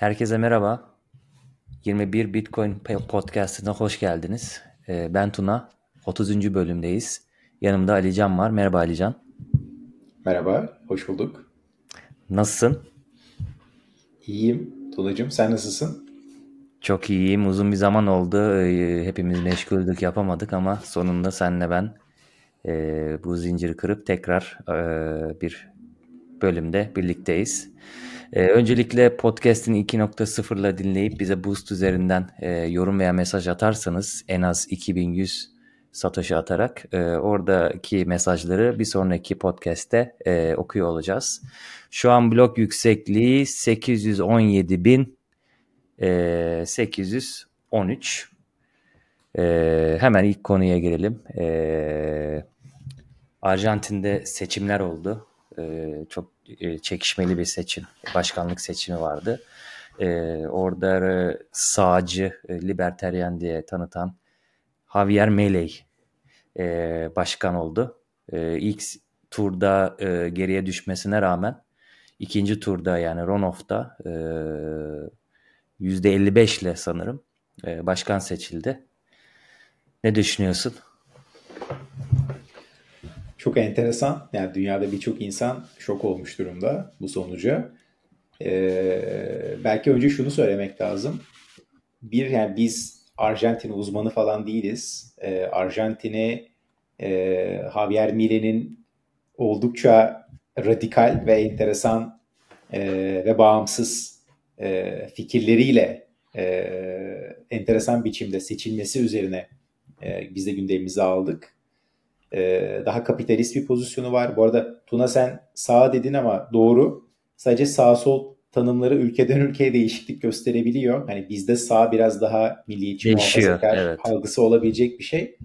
Herkese merhaba. 21 Bitcoin Podcast'ına hoş geldiniz. Ee, ben Tuna. 30. bölümdeyiz. Yanımda Alican var. Merhaba Alican. Merhaba, hoş bulduk. Nasılsın? İyiyim Tunacığım, sen nasılsın? Çok iyiyim. Uzun bir zaman oldu. Ee, hepimiz meşguldük, yapamadık ama sonunda senle ben e, bu zinciri kırıp tekrar bir bölümde birlikteyiz. Ee, öncelikle podcast'in 2.0'la dinleyip bize Boost üzerinden e, yorum veya mesaj atarsanız en az 2100 Satoshi atarak e, oradaki mesajları bir sonraki podcast'te e, okuyor olacağız. Şu an blok yüksekliği 817.813. E, hemen ilk konuya girelim. E, Arjantin'de seçimler oldu. E, çok e, çekişmeli bir seçim, başkanlık seçimi vardı. E, orada sağcı, e, liberteryen diye tanıtan Javier Milei e, başkan oldu. E, ilk turda e, geriye düşmesine rağmen ikinci turda yani runoff'ta e, %55 ile sanırım e, başkan seçildi. Ne düşünüyorsun? Çok enteresan. Yani dünyada birçok insan şok olmuş durumda bu sonuca. Ee, belki önce şunu söylemek lazım. Bir yani biz Arjantin uzmanı falan değiliz. Ee, Arjantin'i e, Javier Milei'nin oldukça radikal ve enteresan e, ve bağımsız e, fikirleriyle e, enteresan biçimde seçilmesi üzerine e, biz de gündemimize aldık. Ee, daha kapitalist bir pozisyonu var. Bu arada Tuna sen sağ dedin ama doğru. Sadece sağ sol tanımları ülkeden ülkeye değişiklik gösterebiliyor. Hani bizde sağ biraz daha milliyetçi muhafazakar evet. algısı olabilecek bir şey.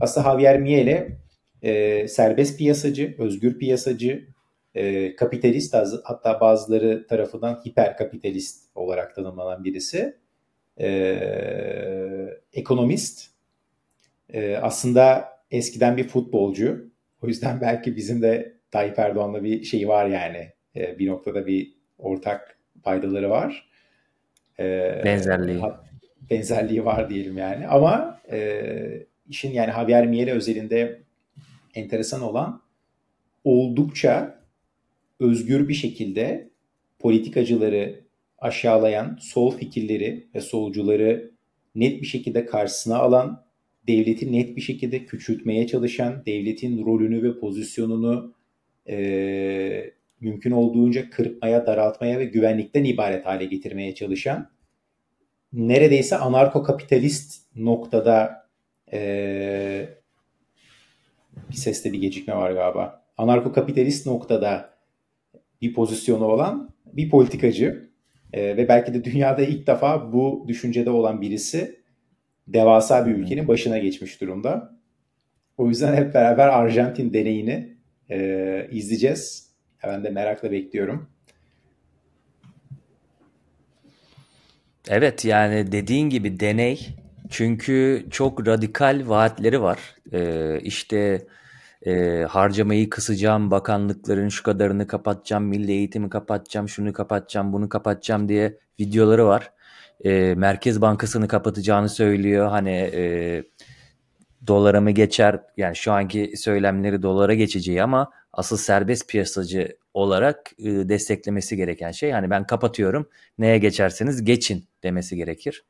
Aslında Javier Miele e, serbest piyasacı, özgür piyasacı, e, kapitalist hatta bazıları tarafından hiper kapitalist olarak tanımlanan birisi. E, ekonomist. E, aslında eskiden bir futbolcu. O yüzden belki bizim de Tayyip Erdoğan'la bir şey var yani. E, bir noktada bir ortak paydaları var. E, benzerliği. Benzerliği var diyelim yani. Ama e, işin yani Javier Miele özelinde enteresan olan oldukça özgür bir şekilde politikacıları aşağılayan sol fikirleri ve solcuları net bir şekilde karşısına alan devleti net bir şekilde küçültmeye çalışan, devletin rolünü ve pozisyonunu e, mümkün olduğunca kırpmaya, daraltmaya ve güvenlikten ibaret hale getirmeye çalışan, neredeyse anarko-kapitalist noktada e, bir seste bir gecikme var galiba. Anarko-kapitalist noktada bir pozisyonu olan bir politikacı e, ve belki de dünyada ilk defa bu düşüncede olan birisi devasa bir ülkenin başına geçmiş durumda. O yüzden hep beraber Arjantin deneyini e, izleyeceğiz. Ben de merakla bekliyorum. Evet yani dediğin gibi deney çünkü çok radikal vaatleri var. Ee, işte e, harcamayı kısacağım, bakanlıkların şu kadarını kapatacağım, milli eğitimi kapatacağım, şunu kapatacağım, bunu kapatacağım diye videoları var e, Merkez Bankası'nı kapatacağını söylüyor. Hani e, dolara mı geçer yani şu anki söylemleri dolara geçeceği ama asıl serbest piyasacı olarak e, desteklemesi gereken şey yani ben kapatıyorum neye geçerseniz geçin demesi gerekir.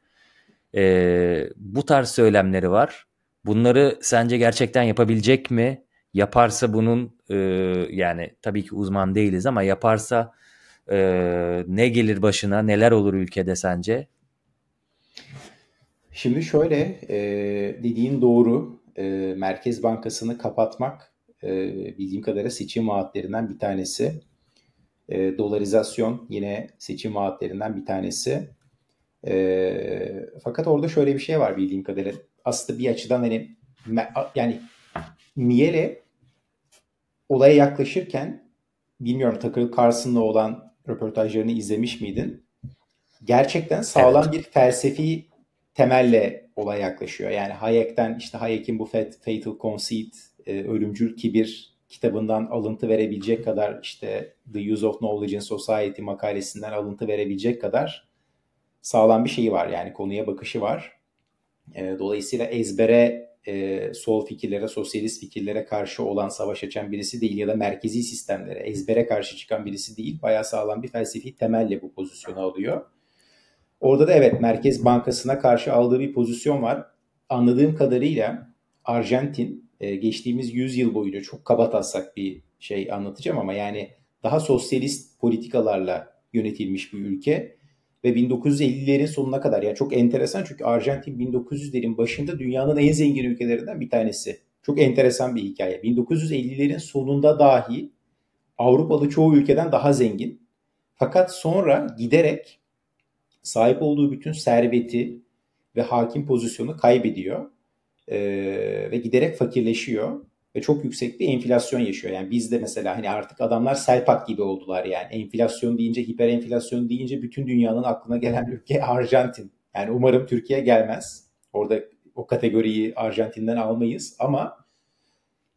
E, bu tarz söylemleri var. Bunları sence gerçekten yapabilecek mi? Yaparsa bunun e, yani tabii ki uzman değiliz ama yaparsa e, ne gelir başına neler olur ülkede sence? Şimdi şöyle e, dediğin doğru. E, Merkez Bankası'nı kapatmak e, bildiğim kadarıyla seçim vaatlerinden bir tanesi. Dolarizasyon yine seçim vaatlerinden bir tanesi. Fakat orada şöyle bir şey var bildiğim kadarıyla. Aslında bir açıdan hani yani Miele olaya yaklaşırken bilmiyorum Tucker Carlson'la olan röportajlarını izlemiş miydin? Gerçekten sağlam evet. bir felsefi temelle olay yaklaşıyor. Yani Hayek'ten işte Hayek'in bu Fatal Conceit, e, Ölümcül Kibir kitabından alıntı verebilecek kadar işte The Use of Knowledge in Society makalesinden alıntı verebilecek kadar sağlam bir şeyi var yani konuya bakışı var. E, dolayısıyla ezbere e, sol fikirlere, sosyalist fikirlere karşı olan savaş açan birisi değil ya da merkezi sistemlere, ezbere karşı çıkan birisi değil. Bayağı sağlam bir felsefi temelle bu pozisyonu alıyor. Orada da evet Merkez Bankası'na karşı aldığı bir pozisyon var. Anladığım kadarıyla Arjantin e, geçtiğimiz 100 yıl boyunca çok kaba taslak bir şey anlatacağım ama yani daha sosyalist politikalarla yönetilmiş bir ülke ve 1950'lerin sonuna kadar yani çok enteresan çünkü Arjantin 1900'lerin başında dünyanın en zengin ülkelerinden bir tanesi. Çok enteresan bir hikaye. 1950'lerin sonunda dahi Avrupalı çoğu ülkeden daha zengin. Fakat sonra giderek sahip olduğu bütün serveti ve hakim pozisyonu kaybediyor. Ee, ve giderek fakirleşiyor ve çok yüksek bir enflasyon yaşıyor. Yani bizde mesela hani artık adamlar selpak gibi oldular yani. Enflasyon deyince, hiper enflasyon deyince bütün dünyanın aklına gelen ülke Arjantin. Yani umarım Türkiye gelmez. Orada o kategoriyi Arjantin'den almayız ama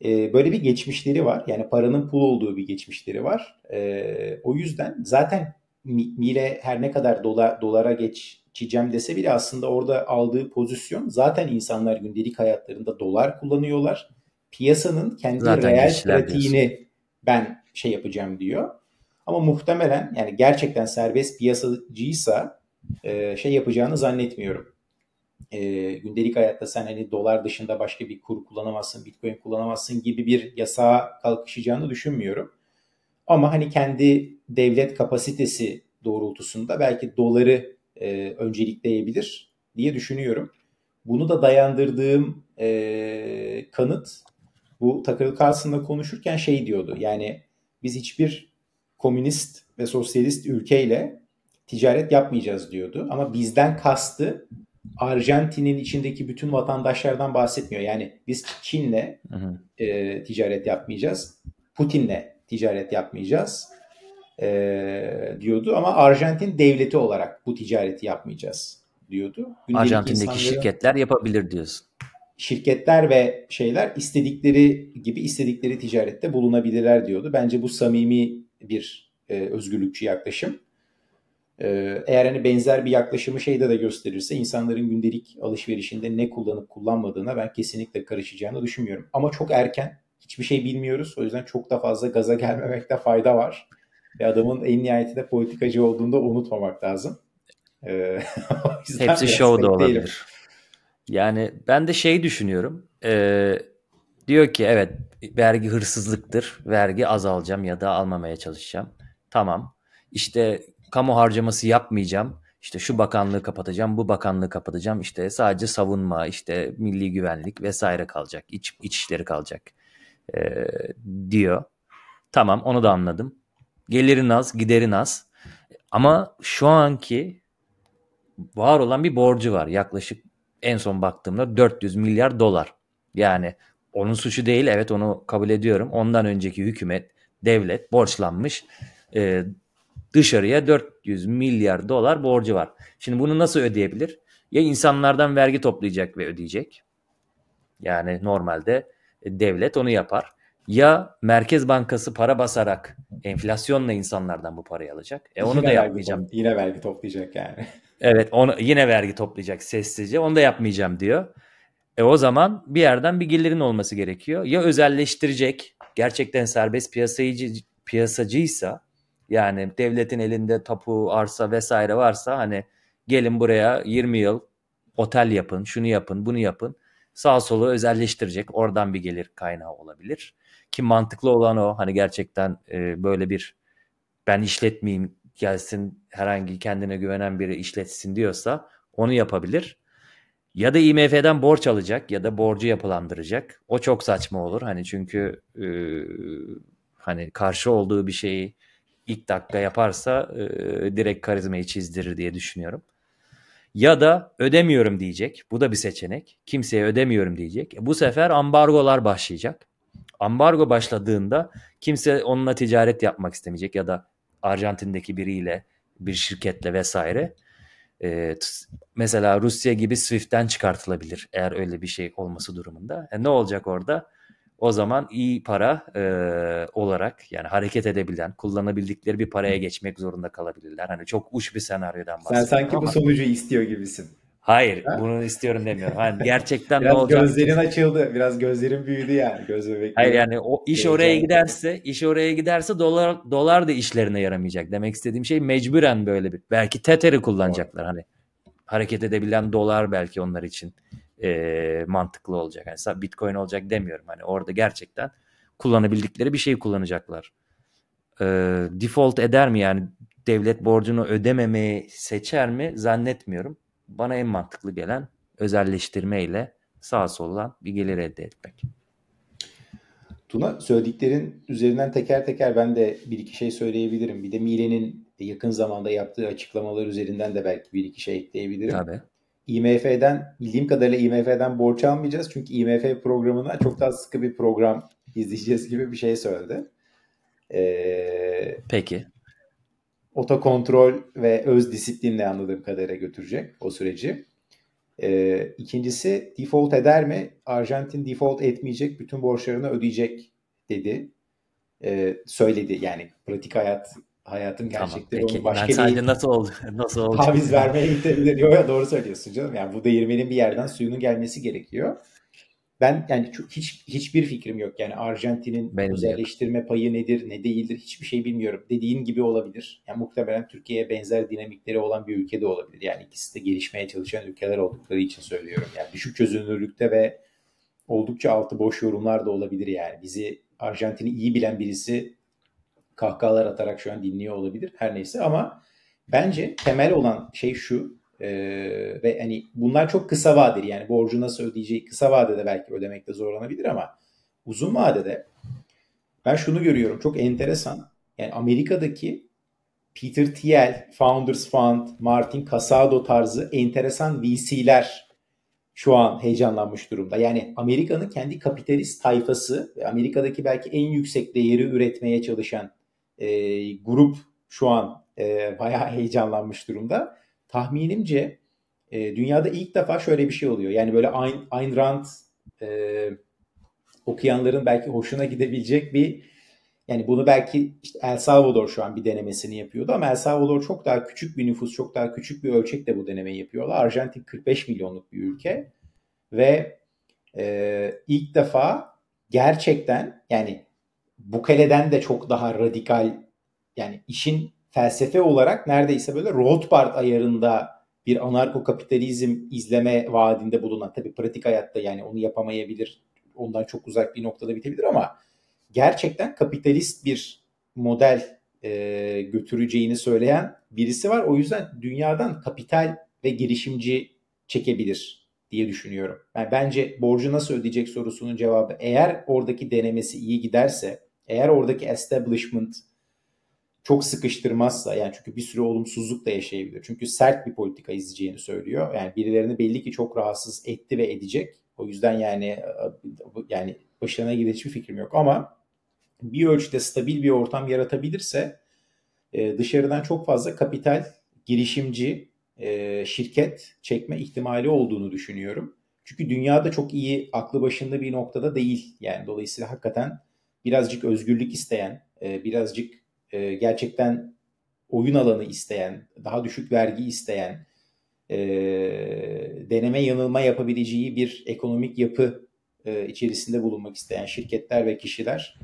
e, böyle bir geçmişleri var. Yani paranın pul olduğu bir geçmişleri var. E, o yüzden zaten Mile her ne kadar dolar, dolara geçeceğim dese bile aslında orada aldığı pozisyon zaten insanlar gündelik hayatlarında dolar kullanıyorlar piyasanın kendi Zaten reel pratiğini ben şey yapacağım diyor. Ama muhtemelen yani gerçekten serbest piyasacıysa e, şey yapacağını zannetmiyorum. E, gündelik hayatta sen hani dolar dışında başka bir kur kullanamazsın, bitcoin kullanamazsın gibi bir yasağa kalkışacağını düşünmüyorum. Ama hani kendi devlet kapasitesi doğrultusunda belki doları e, öncelikleyebilir diye düşünüyorum. Bunu da dayandırdığım e, kanıt bu Tucker Carlson'la konuşurken şey diyordu. Yani biz hiçbir komünist ve sosyalist ülkeyle ticaret yapmayacağız diyordu. Ama bizden kastı Arjantin'in içindeki bütün vatandaşlardan bahsetmiyor. Yani biz Çin'le e, ticaret yapmayacağız. Putin'le ticaret yapmayacağız e, diyordu. Ama Arjantin devleti olarak bu ticareti yapmayacağız diyordu. Gündelik Arjantin'deki şirketler yapabilir diyorsun şirketler ve şeyler istedikleri gibi istedikleri ticarette bulunabilirler diyordu. Bence bu samimi bir e, özgürlükçü yaklaşım. E, eğer hani benzer bir yaklaşımı şeyde de gösterirse insanların gündelik alışverişinde ne kullanıp kullanmadığına ben kesinlikle karışacağını düşünmüyorum. Ama çok erken hiçbir şey bilmiyoruz. O yüzden çok da fazla gaza gelmemekte fayda var. Ve adamın en nihayetinde politikacı olduğunu da unutmamak lazım. Ee, Hepsi show da olabilir. Değilim. Yani ben de şey düşünüyorum. E, diyor ki evet vergi hırsızlıktır. Vergi azalacağım ya da almamaya çalışacağım. Tamam. İşte kamu harcaması yapmayacağım. İşte şu bakanlığı kapatacağım, bu bakanlığı kapatacağım. İşte sadece savunma, işte milli güvenlik vesaire kalacak. İç, iç işleri kalacak. E, diyor. Tamam onu da anladım. Gelirin az, giderin az. Ama şu anki var olan bir borcu var. Yaklaşık en son baktığımda 400 milyar dolar. Yani onun suçu değil evet onu kabul ediyorum. Ondan önceki hükümet, devlet borçlanmış. E, dışarıya 400 milyar dolar borcu var. Şimdi bunu nasıl ödeyebilir? Ya insanlardan vergi toplayacak ve ödeyecek. Yani normalde devlet onu yapar. Ya Merkez Bankası para basarak enflasyonla insanlardan bu parayı alacak. E onu yine da yapmayacağım. Vergi, yine vergi toplayacak yani. Evet onu yine vergi toplayacak sessizce. Onu da yapmayacağım diyor. E o zaman bir yerden bir gelirin olması gerekiyor. Ya özelleştirecek gerçekten serbest piyasayıcı piyasacıysa yani devletin elinde tapu, arsa vesaire varsa hani gelin buraya 20 yıl otel yapın, şunu yapın, bunu yapın. Sağ solu özelleştirecek. Oradan bir gelir kaynağı olabilir. Ki mantıklı olan o. Hani gerçekten e, böyle bir ben işletmeyeyim gelsin herhangi kendine güvenen biri işletsin diyorsa onu yapabilir. Ya da IMF'den borç alacak ya da borcu yapılandıracak. O çok saçma olur. Hani çünkü e, hani karşı olduğu bir şeyi ilk dakika yaparsa e, direkt karizmayı çizdirir diye düşünüyorum. Ya da ödemiyorum diyecek. Bu da bir seçenek. Kimseye ödemiyorum diyecek. Bu sefer ambargolar başlayacak. Ambargo başladığında kimse onunla ticaret yapmak istemeyecek ya da Arjantin'deki biriyle bir şirketle vesaire. E, mesela Rusya gibi Swift'ten çıkartılabilir eğer öyle bir şey olması durumunda. E, ne olacak orada? O zaman iyi para e, olarak yani hareket edebilen, kullanabildikleri bir paraya geçmek zorunda kalabilirler. Hani çok uç bir senaryodan bahsediyorum Sen sanki ama. bu sonucu istiyor gibisin. Hayır, Ha? bunu istiyorum demiyorum. Hani gerçekten ne Biraz olacak? gözlerin açıldı. Biraz gözlerin büyüdü yani. Göz bebekleri. Hayır yani o iş oraya giderse, iş oraya giderse dolar dolar da işlerine yaramayacak. Demek istediğim şey mecburen böyle bir. Belki Tether'i kullanacaklar hani. Hareket edebilen dolar belki onlar için eee, mantıklı olacak. Yani Bitcoin olacak demiyorum. Hani orada gerçekten kullanabildikleri bir şeyi kullanacaklar. Eee, default eder mi yani devlet borcunu ödememeyi seçer mi zannetmiyorum. Bana en mantıklı gelen özelleştirme ile sağa soldan bir gelir elde etmek. Tuna söylediklerin üzerinden teker teker ben de bir iki şey söyleyebilirim. Bir de Mile'nin yakın zamanda yaptığı açıklamalar üzerinden de belki bir iki şey ekleyebilirim. Tabii. IMF'den bildiğim kadarıyla IMF'den borç almayacağız. Çünkü IMF programına çok daha sıkı bir program izleyeceğiz gibi bir şey söyledi. Ee, Peki. otokontrol ve öz disiplinle anladığım kadarıyla götürecek o süreci. Ee, ikincisi default eder mi? Arjantin default etmeyecek, bütün borçlarını ödeyecek dedi. Ee, söyledi yani pratik hayat hayatın Tamam gerçekleri peki. onu başka Ben sadece bir nasıl oldu nasıl oldu? taviz vermeye itebilir. Yo, ya doğru söylüyorsun canım. Yani bu değirmenin bir yerden suyunun gelmesi gerekiyor. Ben yani çok, hiç hiçbir fikrim yok. Yani Arjantin'in Benim de yok. özelleştirme payı nedir, ne değildir hiçbir şey bilmiyorum. Dediğin gibi olabilir. Yani muhtemelen Türkiye'ye benzer dinamikleri olan bir ülke de olabilir. Yani ikisi de gelişmeye çalışan ülkeler oldukları için söylüyorum. Yani düşük çözünürlükte ve oldukça altı boş yorumlar da olabilir yani. Bizi Arjantin'i iyi bilen birisi kahkahalar atarak şu an dinliyor olabilir. Her neyse ama bence temel olan şey şu e, ve hani bunlar çok kısa vadeli yani borcu nasıl ödeyeceği kısa vadede belki ödemekte zorlanabilir ama uzun vadede ben şunu görüyorum çok enteresan. Yani Amerika'daki Peter Thiel, Founders Fund, Martin Casado tarzı enteresan VC'ler şu an heyecanlanmış durumda. Yani Amerika'nın kendi kapitalist tayfası ve Amerika'daki belki en yüksek değeri üretmeye çalışan e, grup şu an e, bayağı heyecanlanmış durumda. Tahminimce e, dünyada ilk defa şöyle bir şey oluyor. Yani böyle Ayn, Ayn Rand e, okuyanların belki hoşuna gidebilecek bir yani bunu belki işte El Salvador şu an bir denemesini yapıyordu ama El Salvador çok daha küçük bir nüfus, çok daha küçük bir ölçekte bu denemeyi yapıyorlar. Arjantin 45 milyonluk bir ülke ve e, ilk defa gerçekten yani Bukele'den de çok daha radikal yani işin felsefe olarak neredeyse böyle Rothbard ayarında bir anarko kapitalizm izleme vaadinde bulunan tabii pratik hayatta yani onu yapamayabilir ondan çok uzak bir noktada bitebilir ama gerçekten kapitalist bir model e, götüreceğini söyleyen birisi var. O yüzden dünyadan kapital ve girişimci çekebilir diye düşünüyorum. Yani bence borcu nasıl ödeyecek sorusunun cevabı eğer oradaki denemesi iyi giderse, eğer oradaki establishment çok sıkıştırmazsa yani çünkü bir sürü olumsuzluk da yaşayabilir. Çünkü sert bir politika izleyeceğini söylüyor. Yani birilerini belli ki çok rahatsız etti ve edecek. O yüzden yani yani başına gidecek hiçbir fikrim yok ama bir ölçüde stabil bir ortam yaratabilirse dışarıdan çok fazla kapital, girişimci, şirket çekme ihtimali olduğunu düşünüyorum. Çünkü dünyada çok iyi aklı başında bir noktada değil. Yani dolayısıyla hakikaten birazcık özgürlük isteyen, birazcık gerçekten oyun alanı isteyen, daha düşük vergi isteyen, deneme yanılma yapabileceği bir ekonomik yapı içerisinde bulunmak isteyen şirketler ve kişiler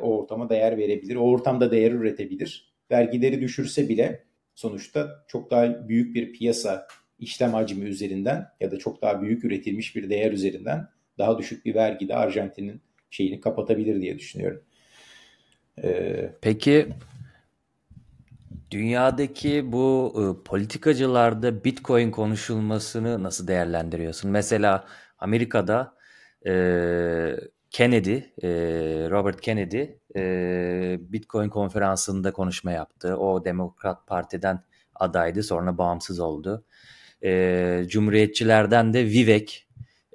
o ortama değer verebilir. O ortamda değer üretebilir. Vergileri düşürse bile sonuçta çok daha büyük bir piyasa işlem hacmi üzerinden ya da çok daha büyük üretilmiş bir değer üzerinden daha düşük bir vergide Arjantin'in şeyini kapatabilir diye düşünüyorum. Ee, Peki dünyadaki bu e, politikacılarda Bitcoin konuşulmasını nasıl değerlendiriyorsun? Mesela Amerika'da e, Kennedy, e, Robert Kennedy e, Bitcoin konferansında konuşma yaptı. O Demokrat Parti'den adaydı sonra bağımsız oldu. E, Cumhuriyetçilerden de Vivek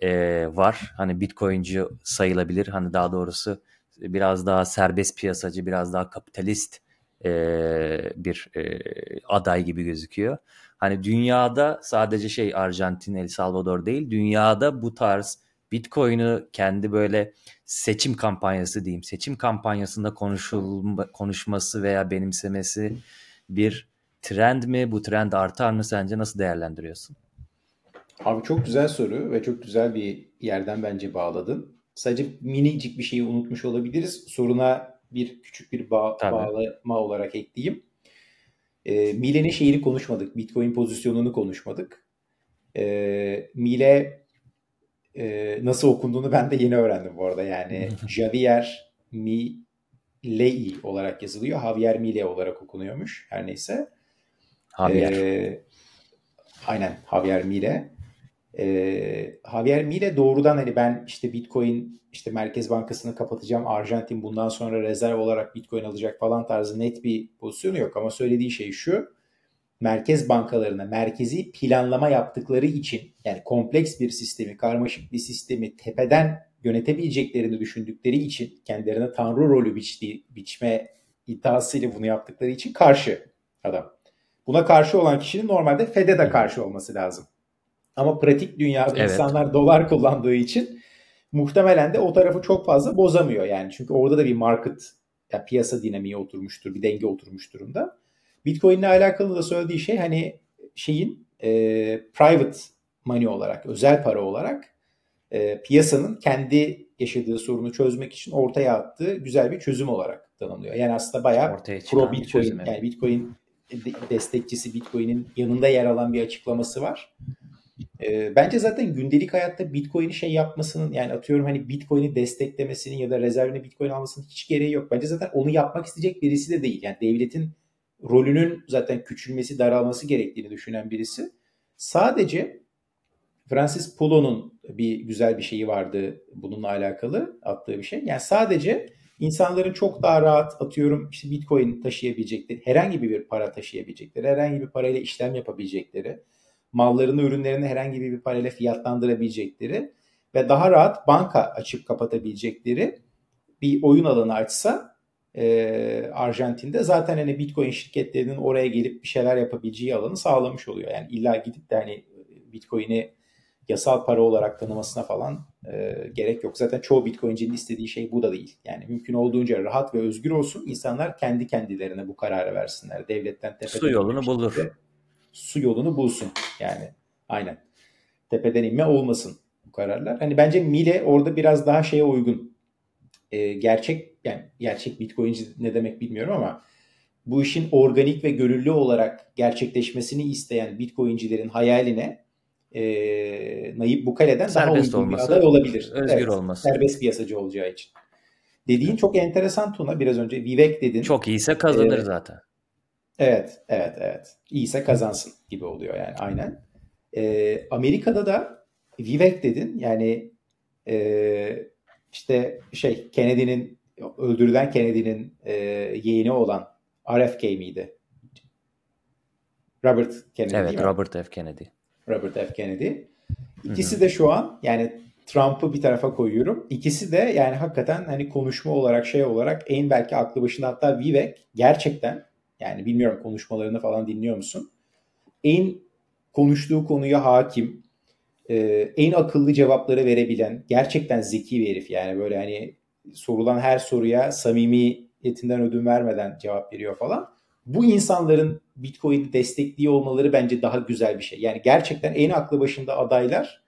e, var. Hani Bitcoinci sayılabilir. Hani daha doğrusu biraz daha serbest piyasacı, biraz daha kapitalist e, bir e, aday gibi gözüküyor. Hani dünyada sadece şey Arjantin, El Salvador değil, dünyada bu tarz Bitcoin'i kendi böyle seçim kampanyası diyeyim. Seçim kampanyasında konuşulma, konuşması veya benimsemesi bir trend mi? Bu trend artar mı sence? Nasıl değerlendiriyorsun? Abi çok güzel soru ve çok güzel bir yerden bence bağladın. Sadece minicik bir şeyi unutmuş olabiliriz. Soruna bir küçük bir bağ, bağlama olarak ekleyeyim. E, Mile'nin şeyini konuşmadık. Bitcoin pozisyonunu konuşmadık. E, Mile e, nasıl okunduğunu ben de yeni öğrendim bu arada. Yani Javier Milei olarak yazılıyor. Javier Mile olarak okunuyormuş. Her neyse. Javier. E, aynen Javier Mile. E, Javier Mile doğrudan hani ben işte Bitcoin işte Merkez Bankası'nı kapatacağım. Arjantin bundan sonra rezerv olarak Bitcoin alacak falan tarzı net bir pozisyonu yok. Ama söylediği şey şu. Merkez bankalarına merkezi planlama yaptıkları için yani kompleks bir sistemi, karmaşık bir sistemi tepeden yönetebileceklerini düşündükleri için kendilerine tanrı rolü biçti, biçme iddiasıyla bunu yaptıkları için karşı adam. Buna karşı olan kişinin normalde FED'e de karşı olması lazım. Ama pratik dünyada evet. insanlar dolar kullandığı için muhtemelen de o tarafı çok fazla bozamıyor yani. Çünkü orada da bir market, yani piyasa dinamiği oturmuştur, bir denge oturmuş durumda. Bitcoin ile alakalı da söylediği şey hani şeyin e, private money olarak, özel para olarak e, piyasanın kendi yaşadığı sorunu çözmek için ortaya attığı güzel bir çözüm olarak tanımlıyor. Yani aslında bayağı pro Bitcoin, yani Bitcoin destekçisi Bitcoin'in yanında yer alan bir açıklaması var. E, bence zaten gündelik hayatta Bitcoin'i şey yapmasının yani atıyorum hani Bitcoin'i desteklemesinin ya da rezervine Bitcoin almasının hiç gereği yok. Bence zaten onu yapmak isteyecek birisi de değil. Yani devletin rolünün zaten küçülmesi, daralması gerektiğini düşünen birisi. Sadece Francis Poullon'un bir güzel bir şeyi vardı bununla alakalı attığı bir şey. Yani sadece insanların çok daha rahat atıyorum işte Bitcoin taşıyabilecekleri, herhangi bir para taşıyabilecekleri, herhangi bir parayla işlem yapabilecekleri, mallarını, ürünlerini herhangi bir parayla fiyatlandırabilecekleri ve daha rahat banka açıp kapatabilecekleri bir oyun alanı açsa e, Arjantin'de zaten hani Bitcoin şirketlerinin oraya gelip bir şeyler yapabileceği alanı sağlamış oluyor. Yani illa gidip de hani Bitcoin'i yasal para olarak tanımasına falan e, gerek yok. Zaten çoğu Bitcoin'cinin istediği şey bu da değil. Yani mümkün olduğunca rahat ve özgür olsun. İnsanlar kendi kendilerine bu kararı versinler. Devletten tepeden su yolunu bulur. Su yolunu bulsun. Yani aynen. Tepeden inme olmasın bu kararlar. Hani bence Mile orada biraz daha şeye uygun. E, gerçek yani gerçek Bitcoin'ci ne demek bilmiyorum ama bu işin organik ve gönüllü olarak gerçekleşmesini isteyen Bitcoin'cilerin hayaline e, Nayib Bukale'den serbest daha uygun olması, bir aday olabilir. Özgür evet, olması. Serbest piyasacı olacağı için. Dediğin çok enteresan Tuna. Biraz önce Vivek dedin. Çok iyiyse kazanır ee, zaten. Evet, evet, evet. İyiyse kazansın gibi oluyor yani aynen. Ee, Amerika'da da Vivek dedin. Yani e, işte şey Kennedy'nin öldürülen Kennedy'nin e, yeğeni olan RFK miydi? Robert Kennedy Evet, Robert F. Kennedy. Robert F. Kennedy. İkisi Hı-hı. de şu an yani Trump'ı bir tarafa koyuyorum. İkisi de yani hakikaten hani konuşma olarak şey olarak en belki aklı başında hatta Vivek gerçekten yani bilmiyorum konuşmalarını falan dinliyor musun? En konuştuğu konuya hakim, e, en akıllı cevapları verebilen gerçekten zeki bir herif yani böyle hani sorulan her soruya samimiyetinden ödün vermeden cevap veriyor falan. Bu insanların Bitcoin'i destekliyor olmaları bence daha güzel bir şey. Yani gerçekten en aklı başında adaylar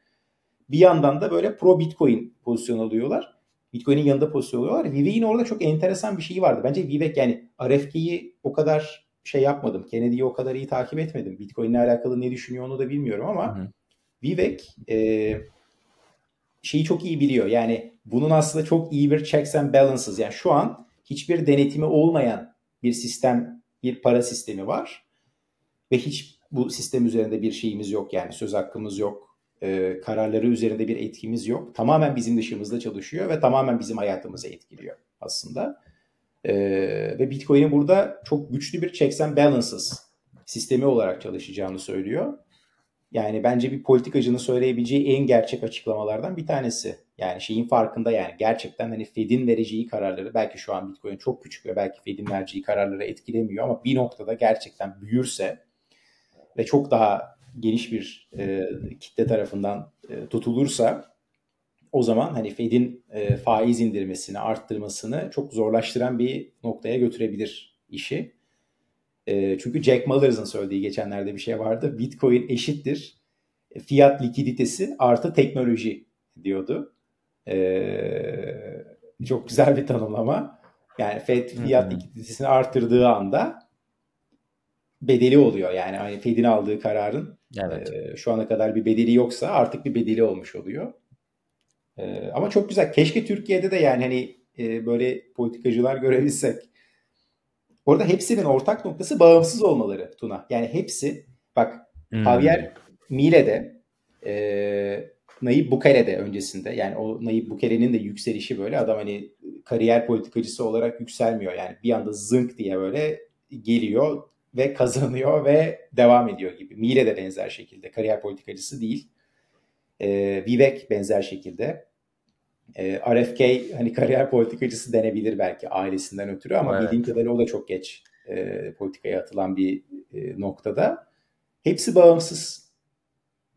bir yandan da böyle pro Bitcoin pozisyon alıyorlar. Bitcoin'in yanında pozisyon alıyorlar. Vivek'in orada çok enteresan bir şeyi vardı. Bence Vivek yani RFK'yi o kadar şey yapmadım. Kennedy'yi o kadar iyi takip etmedim. Bitcoin'le alakalı ne düşünüyor onu da bilmiyorum ama hı hı. Vivek e, şeyi çok iyi biliyor. Yani bunun aslında çok iyi bir checks and balances. Yani şu an hiçbir denetimi olmayan bir sistem, bir para sistemi var. Ve hiç bu sistem üzerinde bir şeyimiz yok. Yani söz hakkımız yok. Ee, kararları üzerinde bir etkimiz yok. Tamamen bizim dışımızda çalışıyor ve tamamen bizim hayatımızı etkiliyor aslında. Ee, ve Bitcoin'in burada çok güçlü bir checks and balances sistemi olarak çalışacağını söylüyor. Yani bence bir politikacının söyleyebileceği en gerçek açıklamalardan bir tanesi. Yani şeyin farkında yani gerçekten hani Fed'in vereceği kararları belki şu an Bitcoin çok küçük ve belki Fed'in vereceği kararları etkilemiyor ama bir noktada gerçekten büyürse ve çok daha geniş bir e, kitle tarafından e, tutulursa o zaman hani Fed'in e, faiz indirmesini, arttırmasını çok zorlaştıran bir noktaya götürebilir işi. E, çünkü Jack Millers'ın söylediği geçenlerde bir şey vardı. Bitcoin eşittir fiyat likiditesi artı teknoloji diyordu. E, çok güzel bir tanımlama. Yani Fed fiyat likiditesini artırdığı anda bedeli oluyor. Yani hani Fed'in aldığı kararın evet. e, şu ana kadar bir bedeli yoksa artık bir bedeli olmuş oluyor. E, ama çok güzel. Keşke Türkiye'de de yani hani e, böyle politikacılar görebilsek. Orada hepsinin ortak noktası bağımsız olmaları Tuna. Yani hepsi bak hmm. Javier Mile'de e, Nayib Bukele'de öncesinde yani o Nayib Bukele'nin de yükselişi böyle adam hani kariyer politikacısı olarak yükselmiyor. Yani bir anda zınk diye böyle geliyor ve kazanıyor ve devam ediyor gibi. Mile de benzer şekilde kariyer politikacısı değil. E, Vivek benzer şekilde. E, RFK hani kariyer politikacısı denebilir belki ailesinden ötürü ama evet. bildiğim kadarıyla o da çok geç e, politikaya atılan bir e, noktada. Hepsi bağımsız.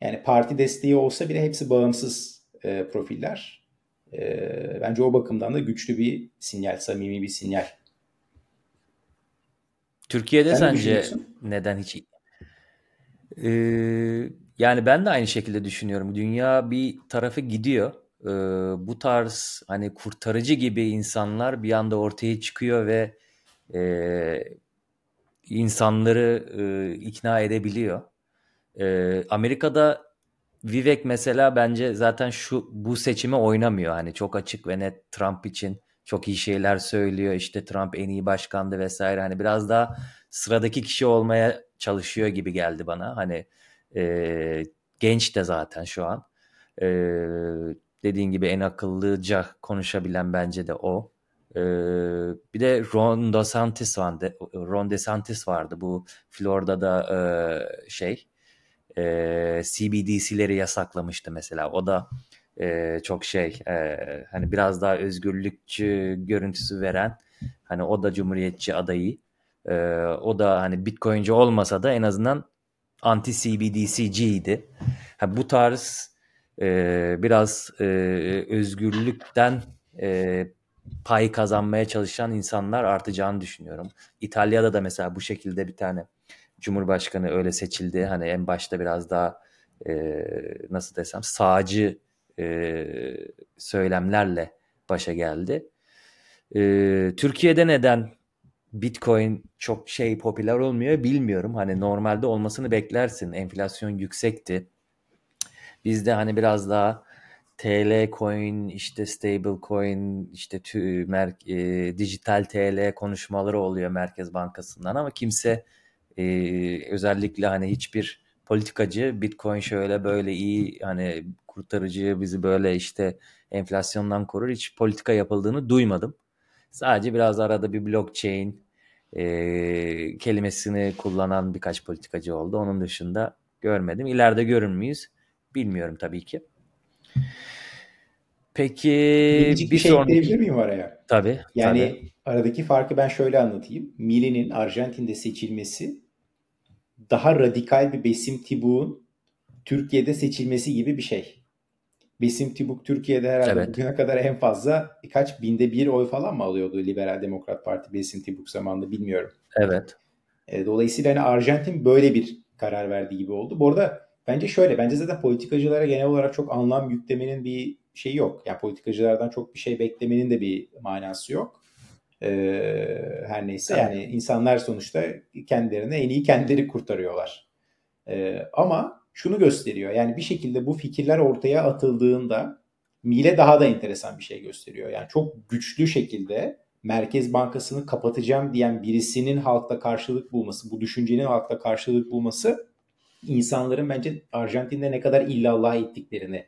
Yani parti desteği olsa bile hepsi bağımsız e, profiller. E, bence o bakımdan da güçlü bir sinyal, samimi bir sinyal. Türkiye'de Sen sence neden hiç ee, yani ben de aynı şekilde düşünüyorum. Dünya bir tarafı gidiyor. Ee, bu tarz hani kurtarıcı gibi insanlar bir anda ortaya çıkıyor ve e, insanları e, ikna edebiliyor. E, Amerika'da Vivek mesela bence zaten şu bu seçimi oynamıyor. Hani çok açık ve net Trump için çok iyi şeyler söylüyor. İşte Trump en iyi başkandı vesaire. Hani biraz daha sıradaki kişi olmaya çalışıyor gibi geldi bana. Hani e, genç de zaten şu an. E, dediğin gibi en akıllıca konuşabilen bence de o. E, bir de Ron DeSantis vardı. Ron DeSantis vardı. Bu Florida'da e, şey e, CBDC'leri yasaklamıştı mesela. O da e, çok şey e, hani biraz daha özgürlükçü görüntüsü veren hani o da cumhuriyetçi adayı e, o da hani bitcoinci olmasa da en azından anti CBDC'ciydi. Ha, bu tarz e, biraz e, özgürlükten e, pay kazanmaya çalışan insanlar artacağını düşünüyorum. İtalya'da da mesela bu şekilde bir tane Cumhurbaşkanı öyle seçildi. Hani en başta biraz daha e, nasıl desem sağcı e, söylemlerle başa geldi. E, Türkiye'de neden Bitcoin çok şey popüler olmuyor bilmiyorum. Hani normalde olmasını beklersin. Enflasyon yüksekti. Bizde hani biraz daha TL coin, işte stable coin, işte tü, mer, e, dijital TL konuşmaları oluyor Merkez Bankası'ndan ama kimse e, özellikle hani hiçbir politikacı Bitcoin şöyle böyle iyi hani kurtarıcı bizi böyle işte enflasyondan korur hiç politika yapıldığını duymadım. Sadece biraz arada bir blockchain e, kelimesini kullanan birkaç politikacı oldu. Onun dışında görmedim. İleride görür müyüz? Bilmiyorum tabii ki. Peki bir, bir şey sonraki... ekleyebilir miyim araya? Tabii. Yani tabii. aradaki farkı ben şöyle anlatayım. Mile'nin Arjantin'de seçilmesi daha radikal bir Besim Tibuk'un Türkiye'de seçilmesi gibi bir şey. Besim Tibuk Türkiye'de herhalde evet. bugüne kadar en fazla birkaç binde bir oy falan mı alıyordu Liberal Demokrat Parti Besim Tibuk zamanında bilmiyorum. Evet. E, dolayısıyla hani Arjantin böyle bir karar verdiği gibi oldu. Bu arada bence şöyle bence zaten politikacılara genel olarak çok anlam yüklemenin bir şeyi yok. Yani politikacılardan çok bir şey beklemenin de bir manası yok. Ee, her neyse yani insanlar sonuçta kendilerini en iyi kendileri kurtarıyorlar. Ee, ama şunu gösteriyor yani bir şekilde bu fikirler ortaya atıldığında Mile daha da enteresan bir şey gösteriyor. Yani çok güçlü şekilde Merkez Bankası'nı kapatacağım diyen birisinin halkta karşılık bulması, bu düşüncenin halkta karşılık bulması insanların bence Arjantin'de ne kadar illallah ettiklerini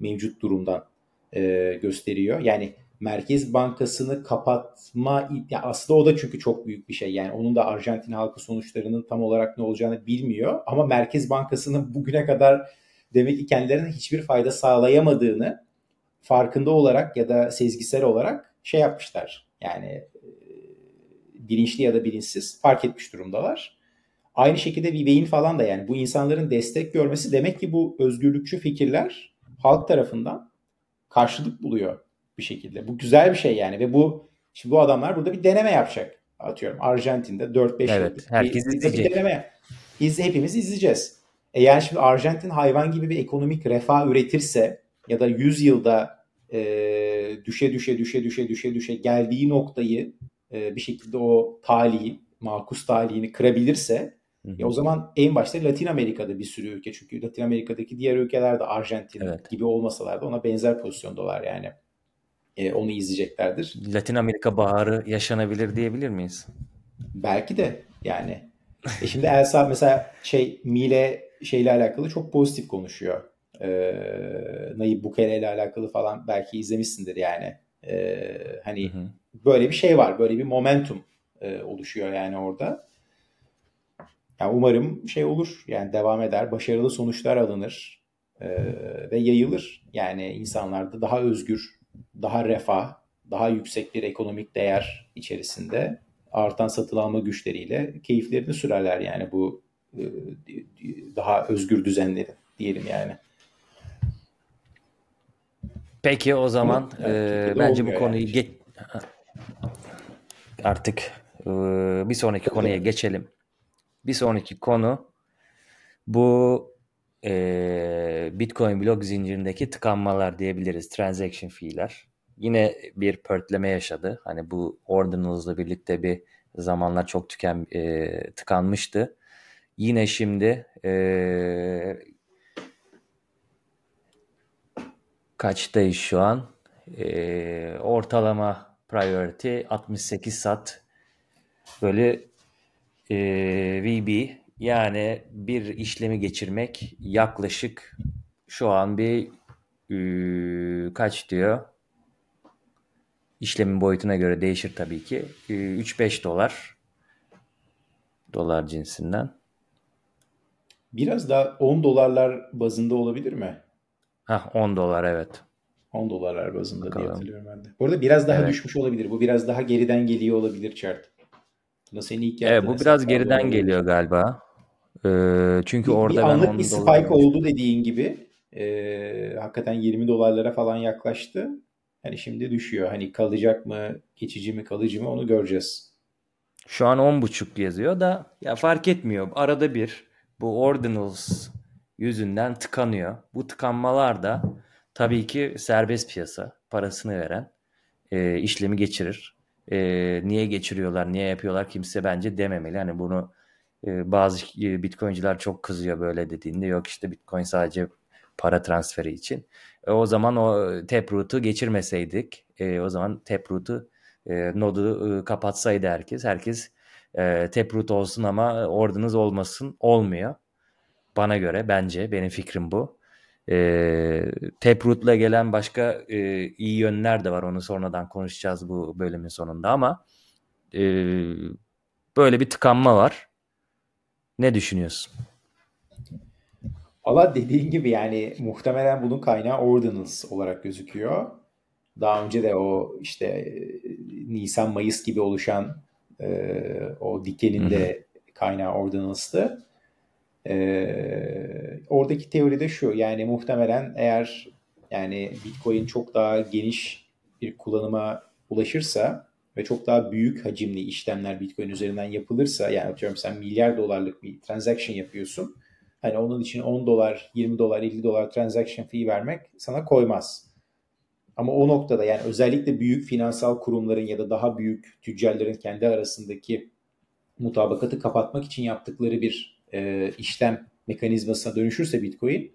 mevcut durumdan e, gösteriyor. Yani Merkez Bankası'nı kapatma ya aslında o da çünkü çok büyük bir şey. Yani onun da Arjantin halkı sonuçlarının tam olarak ne olacağını bilmiyor ama Merkez Bankası'nın bugüne kadar demek ki kendilerine hiçbir fayda sağlayamadığını farkında olarak ya da sezgisel olarak şey yapmışlar. Yani e, bilinçli ya da bilinçsiz fark etmiş durumdalar. Aynı şekilde Vivek'in falan da yani bu insanların destek görmesi demek ki bu özgürlükçü fikirler halk tarafından karşılık buluyor bir şekilde. Bu güzel bir şey yani ve bu şimdi bu adamlar burada bir deneme yapacak. Atıyorum Arjantin'de 4-5 evet, yıllık herkes bir, izleyecek. Bir deneme. Biz hepimiz izleyeceğiz. E yani şimdi Arjantin hayvan gibi bir ekonomik refah üretirse ya da 100 yılda e, düşe düşe düşe düşe düşe düşe geldiği noktayı e, bir şekilde o talihi, makus talihini kırabilirse Hı hı. o zaman en başta Latin Amerika'da bir sürü ülke çünkü Latin Amerika'daki diğer ülkeler de Arjantin evet. gibi olmasalar da ona benzer pozisyondalar yani. E, onu izleyeceklerdir. Latin Amerika baharı yaşanabilir diyebilir miyiz? Belki de yani. e şimdi Elsa mesela şey Mile şeyle alakalı çok pozitif konuşuyor. Ee, Nayib Bukele ile alakalı falan belki izlemişsindir yani. Ee, hani hı hı. böyle bir şey var. Böyle bir momentum e, oluşuyor yani orada. Yani umarım şey olur. Yani devam eder. Başarılı sonuçlar alınır. E, ve yayılır. Yani insanlarda daha özgür, daha refah, daha yüksek bir ekonomik değer içerisinde artan satın alma güçleriyle keyiflerini sürerler yani bu e, daha özgür düzenleri diyelim yani. Peki o zaman Ama, e, bence bu konuyu yani. geç artık e, bir sonraki konuya geçelim. Bir sonraki konu bu e, Bitcoin blok zincirindeki tıkanmalar diyebiliriz. Transaction fee'ler. Yine bir pörtleme yaşadı. Hani bu ordinals'la birlikte bir zamanlar çok tüken e, tıkanmıştı. Yine şimdi e, kaçtayız şu an? E, ortalama priority 68 sat. Böyle e, VB yani bir işlemi geçirmek yaklaşık şu an bir e, kaç diyor? İşlemin boyutuna göre değişir tabii ki. E, 3-5 dolar dolar cinsinden. Biraz da 10 dolarlar bazında olabilir mi? Ha 10 dolar evet. 10 dolarlar bazında Bakalım. diye hatırlıyorum ben de. Bu arada biraz daha evet. düşmüş olabilir. Bu biraz daha geriden geliyor olabilir chart. Buna senin ilk Evet bu biraz geriden olabilir. geliyor galiba. Ee, çünkü bir, orada bir anlık bir spike dolar... oldu dediğin gibi. Ee, hakikaten 20 dolarlara falan yaklaştı. Hani şimdi düşüyor. Hani kalacak mı, geçici mi, kalıcı mı onu göreceğiz. Şu an 10.5 yazıyor da ya fark etmiyor. Arada bir bu ordinals yüzünden tıkanıyor. Bu tıkanmalar da tabii ki serbest piyasa parasını veren e, işlemi geçirir. E, niye geçiriyorlar, niye yapıyorlar kimse bence dememeli. Hani bunu e, bazı e, bitcoinciler çok kızıyor böyle dediğinde yok işte bitcoin sadece para transferi için. E, o zaman o taproot'u geçirmeseydik e, o zaman taproot'u e, nodu e, kapatsaydı herkes herkes e, taproot olsun ama ordinals olmasın olmuyor. Bana göre bence benim fikrim bu. E, Taproot'la gelen başka e, iyi yönler de var. Onu sonradan konuşacağız bu bölümün sonunda ama e, böyle bir tıkanma var. Ne düşünüyorsun? Valla dediğin gibi yani muhtemelen bunun kaynağı Ordinals olarak gözüküyor. Daha önce de o işte e, Nisan-Mayıs gibi oluşan e, o dikenin de kaynağı Ordinals'tı. Ee, oradaki teori de şu yani muhtemelen eğer yani Bitcoin çok daha geniş bir kullanıma ulaşırsa ve çok daha büyük hacimli işlemler Bitcoin üzerinden yapılırsa yani atıyorum sen milyar dolarlık bir transaction yapıyorsun. Hani onun için 10 dolar, 20 dolar, 50 dolar transaction fee vermek sana koymaz. Ama o noktada yani özellikle büyük finansal kurumların ya da daha büyük tüccarların kendi arasındaki mutabakatı kapatmak için yaptıkları bir e, işlem mekanizmasına dönüşürse Bitcoin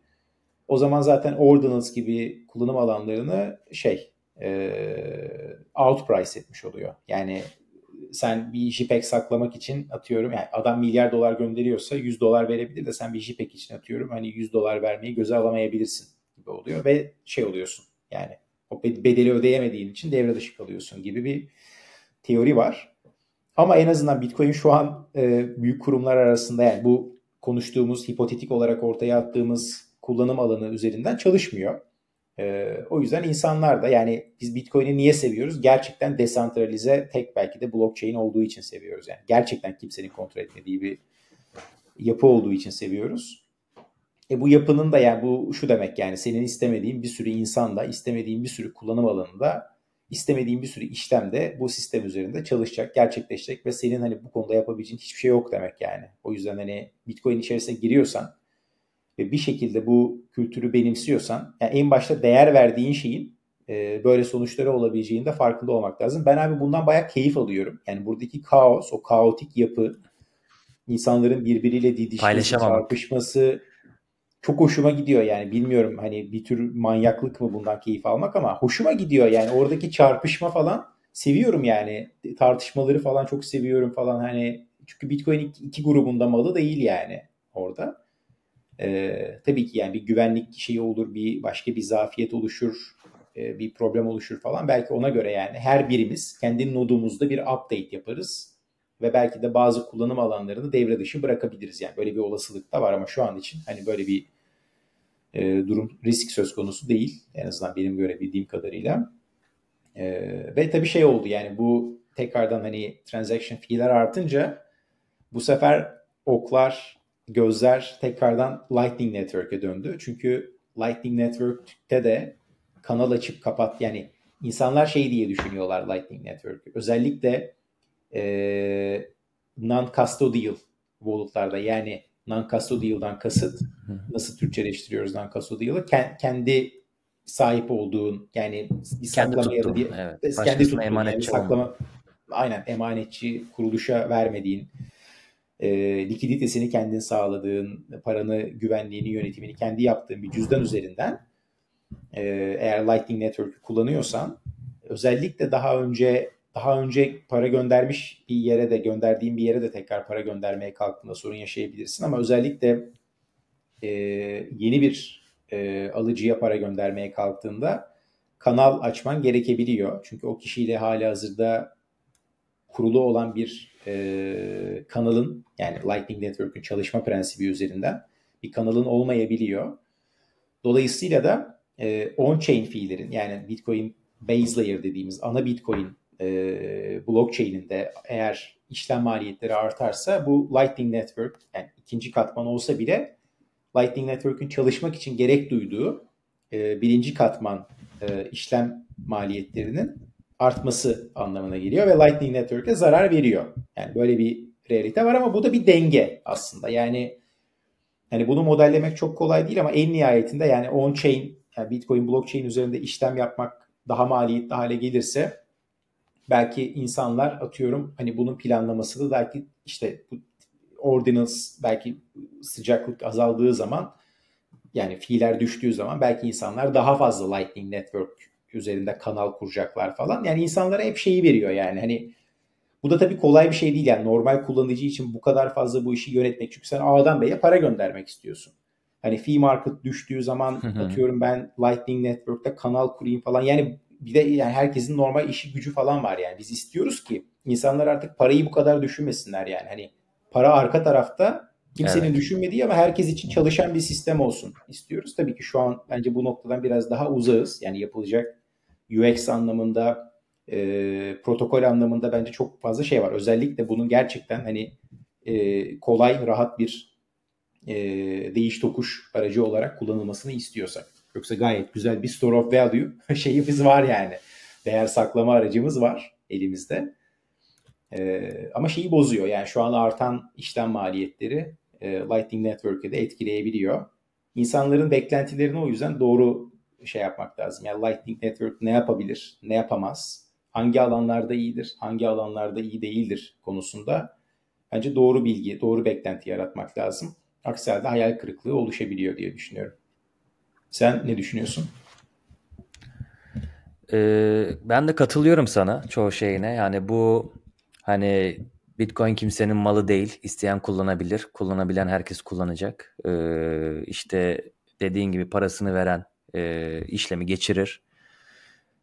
o zaman zaten ordinals gibi kullanım alanlarını şey outprice etmiş oluyor. Yani sen bir JPEG saklamak için atıyorum yani adam milyar dolar gönderiyorsa 100 dolar verebilir de sen bir JPEG için atıyorum hani 100 dolar vermeyi göze alamayabilirsin gibi oluyor ve şey oluyorsun yani o bedeli ödeyemediğin için devre dışı kalıyorsun gibi bir teori var. Ama en azından Bitcoin şu an e, büyük kurumlar arasında yani bu konuştuğumuz hipotetik olarak ortaya attığımız kullanım alanı üzerinden çalışmıyor. E, o yüzden insanlar da yani biz Bitcoin'i niye seviyoruz? Gerçekten desantralize tek belki de blockchain olduğu için seviyoruz. Yani gerçekten kimsenin kontrol etmediği bir yapı olduğu için seviyoruz. E bu yapının da yani bu şu demek yani senin istemediğin bir sürü insanda, istemediğin bir sürü kullanım alanında, istemediğin bir sürü işlemde bu sistem üzerinde çalışacak, gerçekleşecek ve senin hani bu konuda yapabileceğin hiçbir şey yok demek yani. O yüzden hani Bitcoin içerisine giriyorsan ve bir şekilde bu kültürü benimsiyorsan yani en başta değer verdiğin şeyin e, böyle sonuçları olabileceğini de farkında olmak lazım. Ben abi bundan bayağı keyif alıyorum. Yani buradaki kaos, o kaotik yapı, insanların birbiriyle didişmesi, çarpışması çok hoşuma gidiyor yani. Bilmiyorum hani bir tür manyaklık mı bundan keyif almak ama hoşuma gidiyor yani. Oradaki çarpışma falan seviyorum yani. Tartışmaları falan çok seviyorum falan hani. Çünkü Bitcoin iki, grubunda malı değil yani orada. Ee, tabii ki yani bir güvenlik şeyi olur, bir başka bir zafiyet oluşur, e, bir problem oluşur falan. Belki ona göre yani her birimiz kendi nodumuzda bir update yaparız ve belki de bazı kullanım alanlarını devre dışı bırakabiliriz. Yani böyle bir olasılık da var ama şu an için hani böyle bir e, durum risk söz konusu değil. En azından benim görebildiğim kadarıyla. E, ve tabii şey oldu yani bu tekrardan hani transaction fee'ler artınca bu sefer oklar, gözler tekrardan Lightning Network'e döndü. Çünkü Lightning Network'te de kanal açıp kapat yani insanlar şey diye düşünüyorlar Lightning Network'ü. Özellikle e, non-custodial wallet'larda yani non-custodial'dan kasıt nasıl Türkçeleştiriyoruz non-custodial'ı kendi sahip olduğun yani ya da bir evet. kendi tuttuğun yani saklama aynen emanetçi kuruluşa vermediğin e, likiditesini kendin sağladığın paranı güvenliğini yönetimini kendi yaptığın bir cüzdan üzerinden e, eğer Lightning Network'ü kullanıyorsan özellikle daha önce daha önce para göndermiş bir yere de gönderdiğin bir yere de tekrar para göndermeye kalktığında sorun yaşayabilirsin ama özellikle e, yeni bir e, alıcıya para göndermeye kalktığında kanal açman gerekebiliyor. Çünkü o kişiyle hali hazırda kurulu olan bir e, kanalın yani Lightning Network'ün çalışma prensibi üzerinden bir kanalın olmayabiliyor. Dolayısıyla da e, on-chain fee'lerin yani Bitcoin base layer dediğimiz ana Bitcoin e, blockchain'inde eğer işlem maliyetleri artarsa bu Lightning Network yani ikinci katman olsa bile Lightning Network'ün çalışmak için gerek duyduğu e, birinci katman e, işlem maliyetlerinin artması anlamına geliyor ve Lightning Network'e zarar veriyor. Yani böyle bir realite var ama bu da bir denge aslında. Yani hani bunu modellemek çok kolay değil ama en nihayetinde yani on-chain yani Bitcoin blockchain üzerinde işlem yapmak daha maliyetli hale gelirse belki insanlar atıyorum hani bunun planlaması da belki işte bu ordinance belki sıcaklık azaldığı zaman yani fiiller düştüğü zaman belki insanlar daha fazla Lightning Network üzerinde kanal kuracaklar falan. Yani insanlara hep şeyi veriyor yani hani bu da tabii kolay bir şey değil yani normal kullanıcı için bu kadar fazla bu işi yönetmek. Çünkü sen A'dan B'ye para göndermek istiyorsun. Hani fee market düştüğü zaman atıyorum ben Lightning Network'te kanal kurayım falan. Yani bir de yani herkesin normal işi gücü falan var yani. Biz istiyoruz ki insanlar artık parayı bu kadar düşünmesinler yani. Hani para arka tarafta kimsenin evet. düşünmediği ama herkes için çalışan bir sistem olsun istiyoruz. Tabii ki şu an bence bu noktadan biraz daha uzağız. Yani yapılacak UX anlamında, e, protokol anlamında bence çok fazla şey var. Özellikle bunun gerçekten hani e, kolay, rahat bir e, değiş tokuş aracı olarak kullanılmasını istiyorsak. Yoksa gayet güzel bir store of value şeyimiz var yani. Değer saklama aracımız var elimizde. Ee, ama şeyi bozuyor. Yani şu an artan işlem maliyetleri e, Lightning Network'ü de etkileyebiliyor. İnsanların beklentilerini o yüzden doğru şey yapmak lazım. Yani Lightning Network ne yapabilir, ne yapamaz, hangi alanlarda iyidir, hangi alanlarda iyi değildir konusunda bence doğru bilgi, doğru beklenti yaratmak lazım. Aksi halde hayal kırıklığı oluşabiliyor diye düşünüyorum. Sen ne düşünüyorsun? Ee, ben de katılıyorum sana çoğu şeyine. Yani bu hani Bitcoin kimsenin malı değil. İsteyen kullanabilir. Kullanabilen herkes kullanacak. Ee, işte dediğin gibi parasını veren e, işlemi geçirir.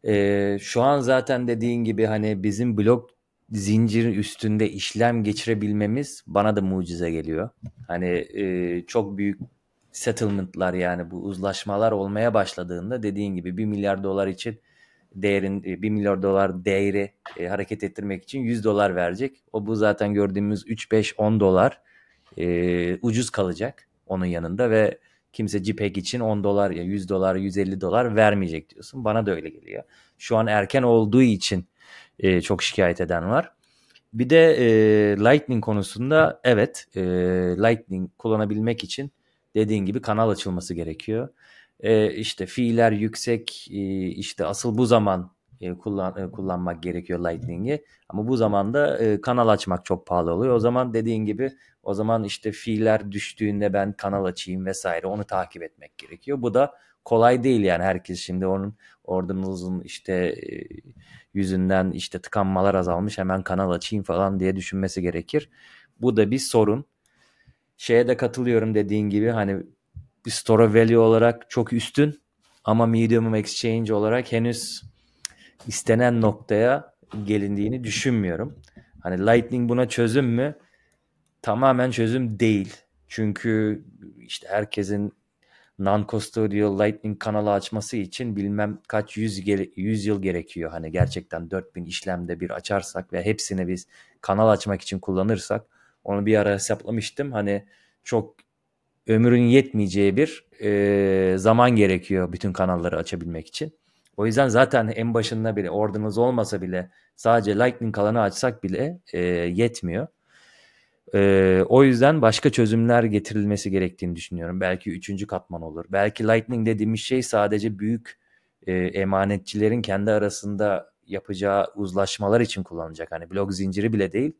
Ee, şu an zaten dediğin gibi hani bizim blok zincir üstünde işlem geçirebilmemiz bana da mucize geliyor. Hani e, çok büyük settlement'lar yani bu uzlaşmalar olmaya başladığında dediğin gibi 1 milyar dolar için değerin 1 e, milyar dolar değeri e, hareket ettirmek için 100 dolar verecek. O bu zaten gördüğümüz 3 5 10 dolar e, ucuz kalacak onun yanında ve kimse JPEG için 10 dolar ya 100 dolar 150 dolar vermeyecek diyorsun. Bana da öyle geliyor. Şu an erken olduğu için e, çok şikayet eden var. Bir de e, Lightning konusunda evet e, Lightning kullanabilmek için dediğin gibi kanal açılması gerekiyor. E, işte fiiller yüksek e, işte asıl bu zaman e, kullan, e, kullanmak gerekiyor Lightning'i. Ama bu zamanda e, kanal açmak çok pahalı oluyor. O zaman dediğin gibi o zaman işte fiiller düştüğünde ben kanal açayım vesaire onu takip etmek gerekiyor. Bu da kolay değil yani herkes şimdi onun ordinals'ın işte e, yüzünden işte tıkanmalar azalmış hemen kanal açayım falan diye düşünmesi gerekir. Bu da bir sorun. Şeye de katılıyorum dediğin gibi hani store value olarak çok üstün ama medium exchange olarak henüz istenen noktaya gelindiğini düşünmüyorum. Hani Lightning buna çözüm mü? Tamamen çözüm değil. Çünkü işte herkesin non-custodial Lightning kanalı açması için bilmem kaç yüz, yüz yıl gerekiyor. Hani gerçekten 4000 işlemde bir açarsak ve hepsini biz kanal açmak için kullanırsak onu bir ara hesaplamıştım. Hani çok ömrün yetmeyeceği bir e, zaman gerekiyor bütün kanalları açabilmek için. O yüzden zaten en başında bile ordinals olmasa bile sadece Lightning kalanı açsak bile e, yetmiyor. E, o yüzden başka çözümler getirilmesi gerektiğini düşünüyorum. Belki üçüncü katman olur. Belki Lightning dediğimiz şey sadece büyük e, emanetçilerin kendi arasında yapacağı uzlaşmalar için kullanılacak. Hani blok zinciri bile değil.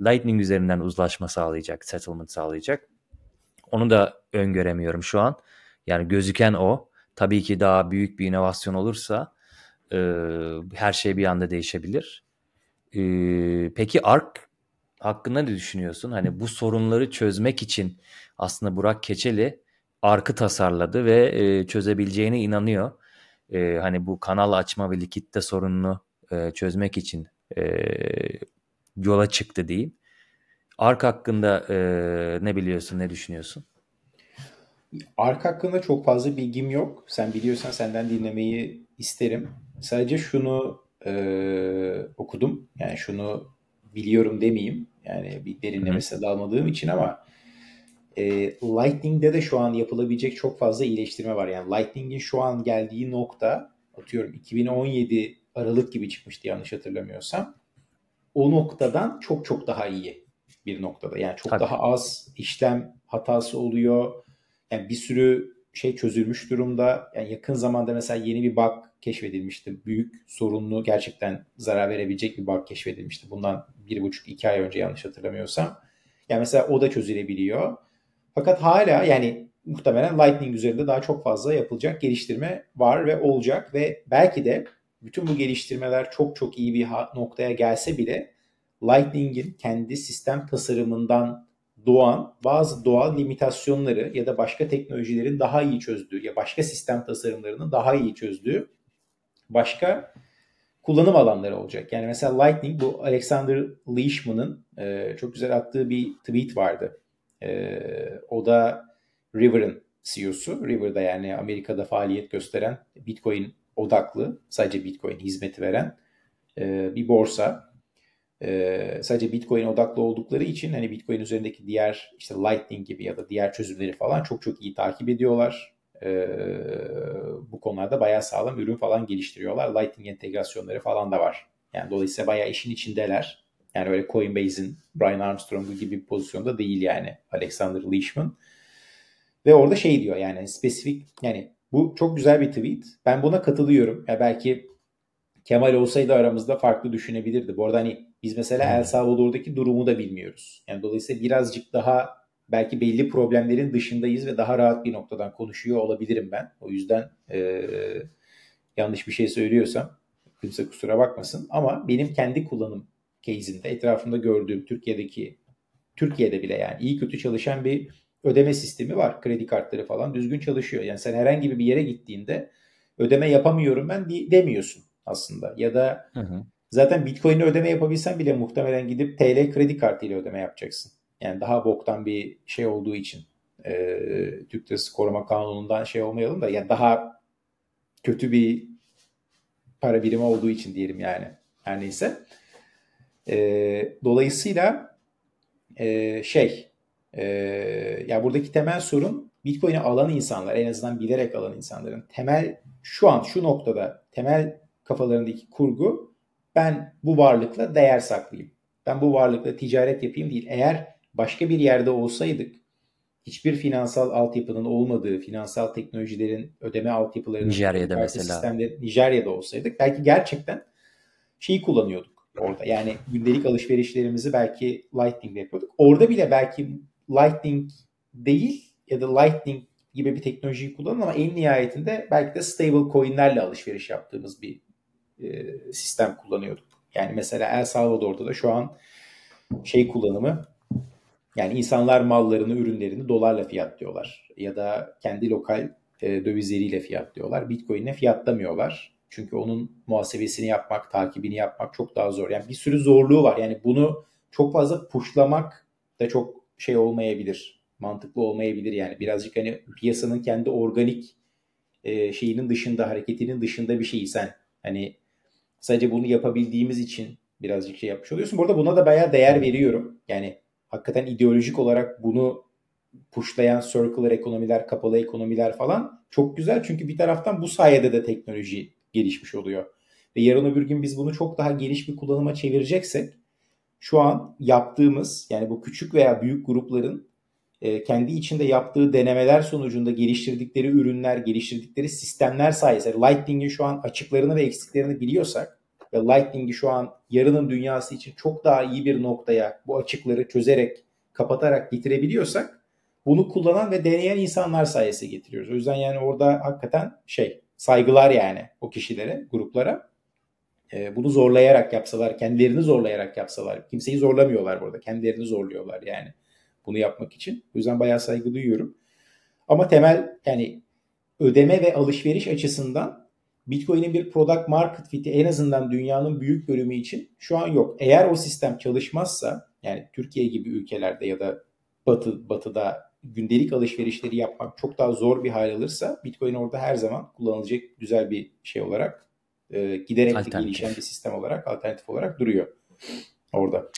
Lightning üzerinden uzlaşma sağlayacak, settlement sağlayacak. Onu da öngöremiyorum şu an. Yani gözüken o. Tabii ki daha büyük bir inovasyon olursa e, her şey bir anda değişebilir. E, peki ARK hakkında ne düşünüyorsun? Hani bu sorunları çözmek için aslında Burak Keçeli ARK'ı tasarladı ve e, çözebileceğine inanıyor. E, hani bu kanal açma ve likitte sorununu e, çözmek için e, yola çıktı diyeyim. ARK hakkında e, ne biliyorsun, ne düşünüyorsun? Ark hakkında çok fazla bilgim yok. Sen biliyorsan senden dinlemeyi isterim. Sadece şunu e, okudum. Yani şunu biliyorum demeyeyim. Yani bir derinlemesine dalmadığım için ama e, Lightning'de de şu an yapılabilecek çok fazla iyileştirme var. Yani Lightning'in şu an geldiği nokta atıyorum 2017 Aralık gibi çıkmıştı yanlış hatırlamıyorsam. O noktadan çok çok daha iyi bir noktada. Yani çok Tabii. daha az işlem hatası oluyor yani bir sürü şey çözülmüş durumda. Yani yakın zamanda mesela yeni bir bug keşfedilmişti. Büyük sorunlu gerçekten zarar verebilecek bir bug keşfedilmişti. Bundan bir buçuk iki ay önce yanlış hatırlamıyorsam. Yani mesela o da çözülebiliyor. Fakat hala yani muhtemelen Lightning üzerinde daha çok fazla yapılacak geliştirme var ve olacak ve belki de bütün bu geliştirmeler çok çok iyi bir noktaya gelse bile Lightning'in kendi sistem tasarımından doğan bazı doğal limitasyonları ya da başka teknolojilerin daha iyi çözdüğü ya başka sistem tasarımlarının daha iyi çözdüğü başka kullanım alanları olacak. Yani mesela Lightning bu Alexander Leishman'ın e, çok güzel attığı bir tweet vardı. E, o da River'ın CEO'su. River'da yani Amerika'da faaliyet gösteren Bitcoin odaklı, sadece Bitcoin hizmeti veren e, bir borsa. Ee, sadece Bitcoin odaklı oldukları için hani Bitcoin üzerindeki diğer işte Lightning gibi ya da diğer çözümleri falan çok çok iyi takip ediyorlar. Ee, bu konularda bayağı sağlam ürün falan geliştiriyorlar. Lightning entegrasyonları falan da var. Yani dolayısıyla bayağı işin içindeler. Yani öyle Coinbase'in Brian Armstrong gibi bir pozisyonda değil yani Alexander Leishman. Ve orada şey diyor yani spesifik yani bu çok güzel bir tweet. Ben buna katılıyorum. Ya belki Kemal olsaydı aramızda farklı düşünebilirdi. Bu arada hani biz mesela El Salvador'daki durumu da bilmiyoruz. Yani dolayısıyla birazcık daha belki belli problemlerin dışındayız ve daha rahat bir noktadan konuşuyor olabilirim ben. O yüzden e, yanlış bir şey söylüyorsam kimse kusura bakmasın. Ama benim kendi kullanım case'imde etrafımda gördüğüm Türkiye'deki Türkiye'de bile yani iyi kötü çalışan bir ödeme sistemi var. Kredi kartları falan düzgün çalışıyor. Yani sen herhangi bir yere gittiğinde ödeme yapamıyorum ben demiyorsun aslında. Ya da hı hı. zaten Bitcoin'le ödeme yapabilsen bile muhtemelen gidip TL kredi kartıyla ödeme yapacaksın. Yani daha boktan bir şey olduğu için e, Türk Lirası Koruma Kanunu'ndan şey olmayalım da yani daha kötü bir para birimi olduğu için diyelim yani. Her neyse. E, dolayısıyla e, şey Ee, ya buradaki temel sorun Bitcoin'i alan insanlar, en azından bilerek alan insanların temel şu an şu noktada temel kafalarındaki kurgu ben bu varlıkla değer saklayayım. Ben bu varlıkla ticaret yapayım değil. Eğer başka bir yerde olsaydık hiçbir finansal altyapının olmadığı, finansal teknolojilerin ödeme altyapılarının Nijerya'da mesela. Sistemleri, Nijerya'da olsaydık belki gerçekten şeyi kullanıyorduk orada. Yani gündelik alışverişlerimizi belki Lightning'de yapıyorduk. Orada bile belki Lightning değil ya da Lightning gibi bir teknolojiyi kullanın ama en nihayetinde belki de stable coinlerle alışveriş yaptığımız bir e, sistem kullanıyorduk. Yani mesela El Salvador'da da şu an şey kullanımı yani insanlar mallarını, ürünlerini dolarla fiyatlıyorlar ya da kendi lokal e, dövizleriyle fiyatlıyorlar. Bitcoin'le fiyatlamıyorlar. Çünkü onun muhasebesini yapmak, takibini yapmak çok daha zor. Yani bir sürü zorluğu var. Yani bunu çok fazla puşlamak da çok şey olmayabilir. Mantıklı olmayabilir yani. Birazcık hani piyasanın kendi organik e, şeyinin dışında, hareketinin dışında bir şeyi sen hani sadece bunu yapabildiğimiz için birazcık şey yapmış oluyorsun. Burada buna da bayağı değer veriyorum. Yani hakikaten ideolojik olarak bunu puşlayan circular ekonomiler, kapalı ekonomiler falan çok güzel. Çünkü bir taraftan bu sayede de teknoloji gelişmiş oluyor. Ve yarın öbür gün biz bunu çok daha geniş bir kullanıma çevireceksek şu an yaptığımız yani bu küçük veya büyük grupların e, kendi içinde yaptığı denemeler sonucunda geliştirdikleri ürünler, geliştirdikleri sistemler sayesinde Lightning'in şu an açıklarını ve eksiklerini biliyorsak ve Lightning'i şu an yarının dünyası için çok daha iyi bir noktaya bu açıkları çözerek, kapatarak getirebiliyorsak bunu kullanan ve deneyen insanlar sayesinde getiriyoruz. O yüzden yani orada hakikaten şey saygılar yani o kişilere, gruplara. E, bunu zorlayarak yapsalar, kendilerini zorlayarak yapsalar. Kimseyi zorlamıyorlar burada. Kendilerini zorluyorlar yani bunu yapmak için. O yüzden bayağı saygı duyuyorum. Ama temel yani ödeme ve alışveriş açısından Bitcoin'in bir product market fit'i en azından dünyanın büyük bölümü için şu an yok. Eğer o sistem çalışmazsa yani Türkiye gibi ülkelerde ya da Batı Batı'da gündelik alışverişleri yapmak çok daha zor bir hal alırsa Bitcoin orada her zaman kullanılacak güzel bir şey olarak e, giderek de gelişen bir sistem olarak alternatif olarak duruyor orada.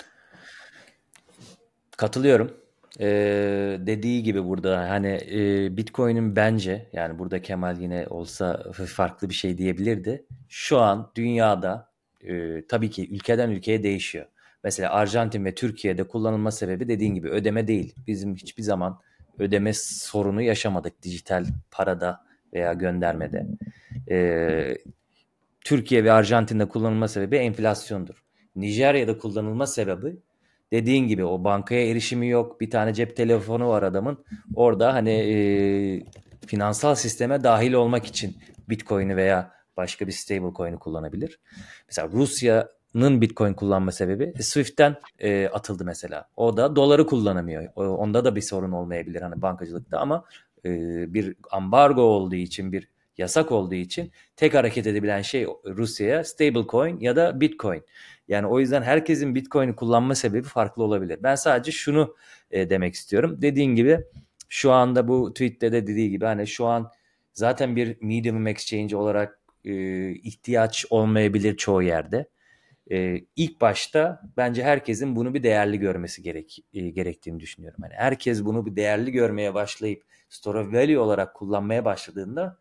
Katılıyorum. Ee, dediği gibi burada hani e, Bitcoin'in bence yani burada Kemal yine olsa farklı bir şey diyebilirdi. Şu an dünyada e, tabii ki ülkeden ülkeye değişiyor. Mesela Arjantin ve Türkiye'de kullanılma sebebi dediğin gibi ödeme değil. Bizim hiçbir zaman ödeme sorunu yaşamadık dijital parada veya göndermede. Ee, Türkiye ve Arjantin'de kullanılma sebebi enflasyondur. Nijerya'da kullanılma sebebi dediğin gibi o bankaya erişimi yok. Bir tane cep telefonu var adamın. Orada hani e, finansal sisteme dahil olmak için Bitcoin'i veya başka bir stable coin'i kullanabilir. Mesela Rusya'nın Bitcoin kullanma sebebi e, Swift'ten e, atıldı mesela. O da doları kullanamıyor. Onda da bir sorun olmayabilir hani bankacılıkta ama e, bir ambargo olduğu için bir yasak olduğu için tek hareket edebilen şey Rusya'ya stable coin ya da Bitcoin. Yani o yüzden herkesin Bitcoin'i kullanma sebebi farklı olabilir. Ben sadece şunu e, demek istiyorum. Dediğin gibi şu anda bu tweette de dediği gibi hani şu an zaten bir medium exchange olarak e, ihtiyaç olmayabilir çoğu yerde. E, ilk başta bence herkesin bunu bir değerli görmesi gerek e, gerektiğini düşünüyorum. Hani herkes bunu bir değerli görmeye başlayıp store of value olarak kullanmaya başladığında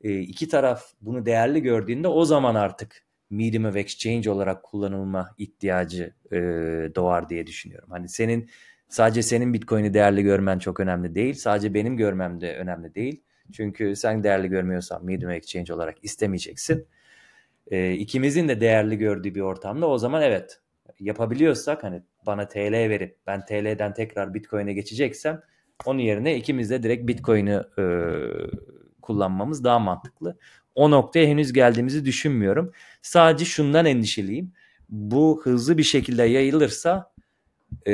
e, iki taraf bunu değerli gördüğünde o zaman artık medium of exchange olarak kullanılma ihtiyacı e, doğar diye düşünüyorum. Hani senin sadece senin Bitcoin'i değerli görmen çok önemli değil. Sadece benim görmem de önemli değil. Çünkü sen değerli görmüyorsan medium exchange olarak istemeyeceksin. E, ikimizin de değerli gördüğü bir ortamda o zaman evet yapabiliyorsak hani bana TL verip ben TL'den tekrar Bitcoin'e geçeceksem onun yerine ikimiz de direkt Bitcoin'i e, kullanmamız daha mantıklı. O noktaya henüz geldiğimizi düşünmüyorum. Sadece şundan endişeliyim. Bu hızlı bir şekilde yayılırsa e,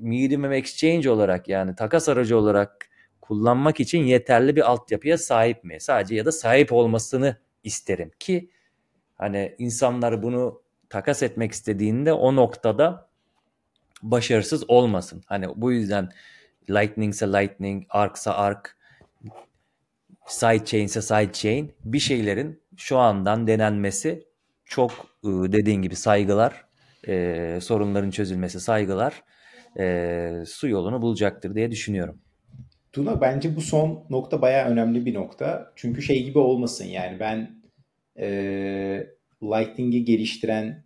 medium exchange olarak yani takas aracı olarak kullanmak için yeterli bir altyapıya sahip mi? Sadece ya da sahip olmasını isterim ki hani insanlar bunu takas etmek istediğinde o noktada başarısız olmasın. Hani bu yüzden Lightning ise Lightning, Arc ise Arc sidechain ise sidechain bir şeylerin şu andan denenmesi çok ıı, dediğin gibi saygılar, e, sorunların çözülmesi saygılar. e, su yolunu bulacaktır diye düşünüyorum. Tuna bence bu son nokta bayağı önemli bir nokta. Çünkü şey gibi olmasın yani ben e, Lightning'i geliştiren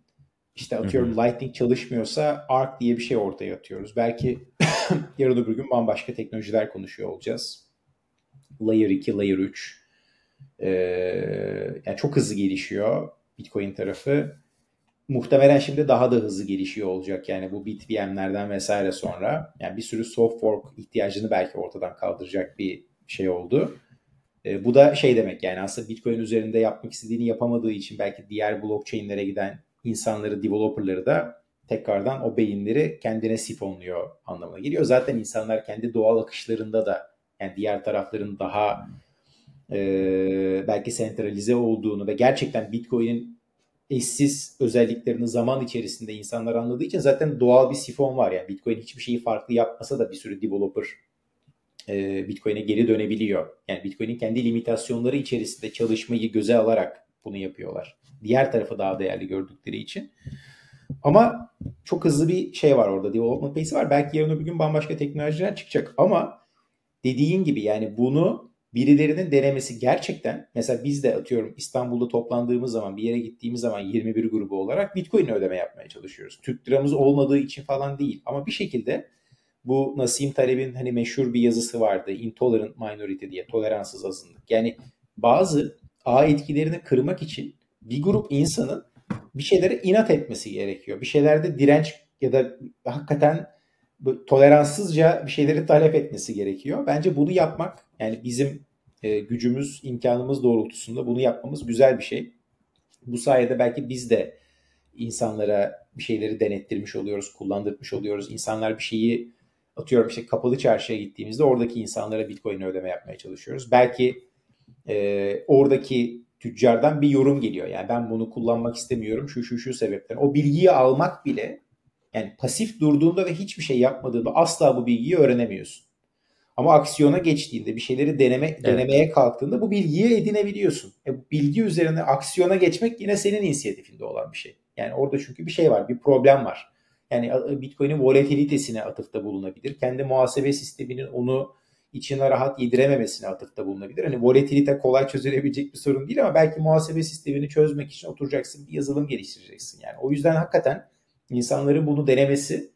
işte atıyorum hı hı. Lightning çalışmıyorsa Arc diye bir şey ortaya atıyoruz. Belki yarın öbür gün bambaşka teknolojiler konuşuyor olacağız. Layer 2, Layer 3. Ee, yani çok hızlı gelişiyor Bitcoin tarafı. Muhtemelen şimdi daha da hızlı gelişiyor olacak yani bu BitVM'lerden vesaire sonra. Yani bir sürü soft fork ihtiyacını belki ortadan kaldıracak bir şey oldu. E, bu da şey demek yani aslında Bitcoin üzerinde yapmak istediğini yapamadığı için belki diğer blockchain'lere giden insanları, developerları da tekrardan o beyinleri kendine sifonluyor anlamına geliyor. Zaten insanlar kendi doğal akışlarında da yani diğer tarafların daha e, belki sentralize olduğunu ve gerçekten Bitcoin'in eşsiz özelliklerini zaman içerisinde insanlar anladığı için zaten doğal bir sifon var. Yani Bitcoin hiçbir şeyi farklı yapmasa da bir sürü developer e, Bitcoin'e geri dönebiliyor. Yani Bitcoin'in kendi limitasyonları içerisinde çalışmayı göze alarak bunu yapıyorlar. Diğer tarafı daha değerli gördükleri için. Ama çok hızlı bir şey var orada. Development pace'i var. Belki yarın öbür gün bambaşka teknolojiler çıkacak. Ama dediğin gibi yani bunu birilerinin denemesi gerçekten mesela biz de atıyorum İstanbul'da toplandığımız zaman bir yere gittiğimiz zaman 21 grubu olarak Bitcoin ödeme yapmaya çalışıyoruz. Türk liramız olmadığı için falan değil. Ama bir şekilde bu Nasim Taleb'in hani meşhur bir yazısı vardı. Intolerant minority diye. Toleranssız azınlık. Yani bazı ağ etkilerini kırmak için bir grup insanın bir şeylere inat etmesi gerekiyor. Bir şeylerde direnç ya da hakikaten toleranssızca bir şeyleri talep etmesi gerekiyor. Bence bunu yapmak yani bizim e, gücümüz, imkanımız doğrultusunda bunu yapmamız güzel bir şey. Bu sayede belki biz de insanlara bir şeyleri denettirmiş oluyoruz, kullandırmış oluyoruz. İnsanlar bir şeyi atıyorum işte kapalı çarşıya gittiğimizde oradaki insanlara Bitcoin ödeme yapmaya çalışıyoruz. Belki e, oradaki tüccardan bir yorum geliyor. Yani ben bunu kullanmak istemiyorum şu şu şu sebepten. O bilgiyi almak bile yani pasif durduğunda ve hiçbir şey yapmadığında asla bu bilgiyi öğrenemiyorsun. Ama aksiyona geçtiğinde bir şeyleri deneme, evet. denemeye kalktığında bu bilgiyi edinebiliyorsun. E, bilgi üzerine aksiyona geçmek yine senin inisiyatifinde olan bir şey. Yani orada çünkü bir şey var, bir problem var. Yani Bitcoin'in volatilitesine atıfta bulunabilir. Kendi muhasebe sisteminin onu içine rahat yedirememesine atıfta bulunabilir. Hani volatilite kolay çözülebilecek bir sorun değil ama belki muhasebe sistemini çözmek için oturacaksın bir yazılım geliştireceksin. Yani o yüzden hakikaten insanların bunu denemesi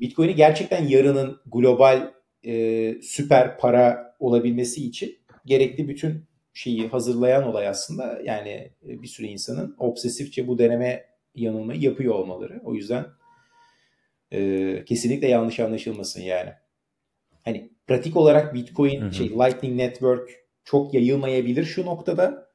Bitcoin'i gerçekten yarının global e, süper para olabilmesi için gerekli bütün şeyi hazırlayan olay aslında yani e, bir sürü insanın obsesifçe bu deneme yanılmayı yapıyor olmaları. O yüzden e, kesinlikle yanlış anlaşılmasın yani. Hani pratik olarak Bitcoin, hı hı. şey Lightning Network çok yayılmayabilir şu noktada.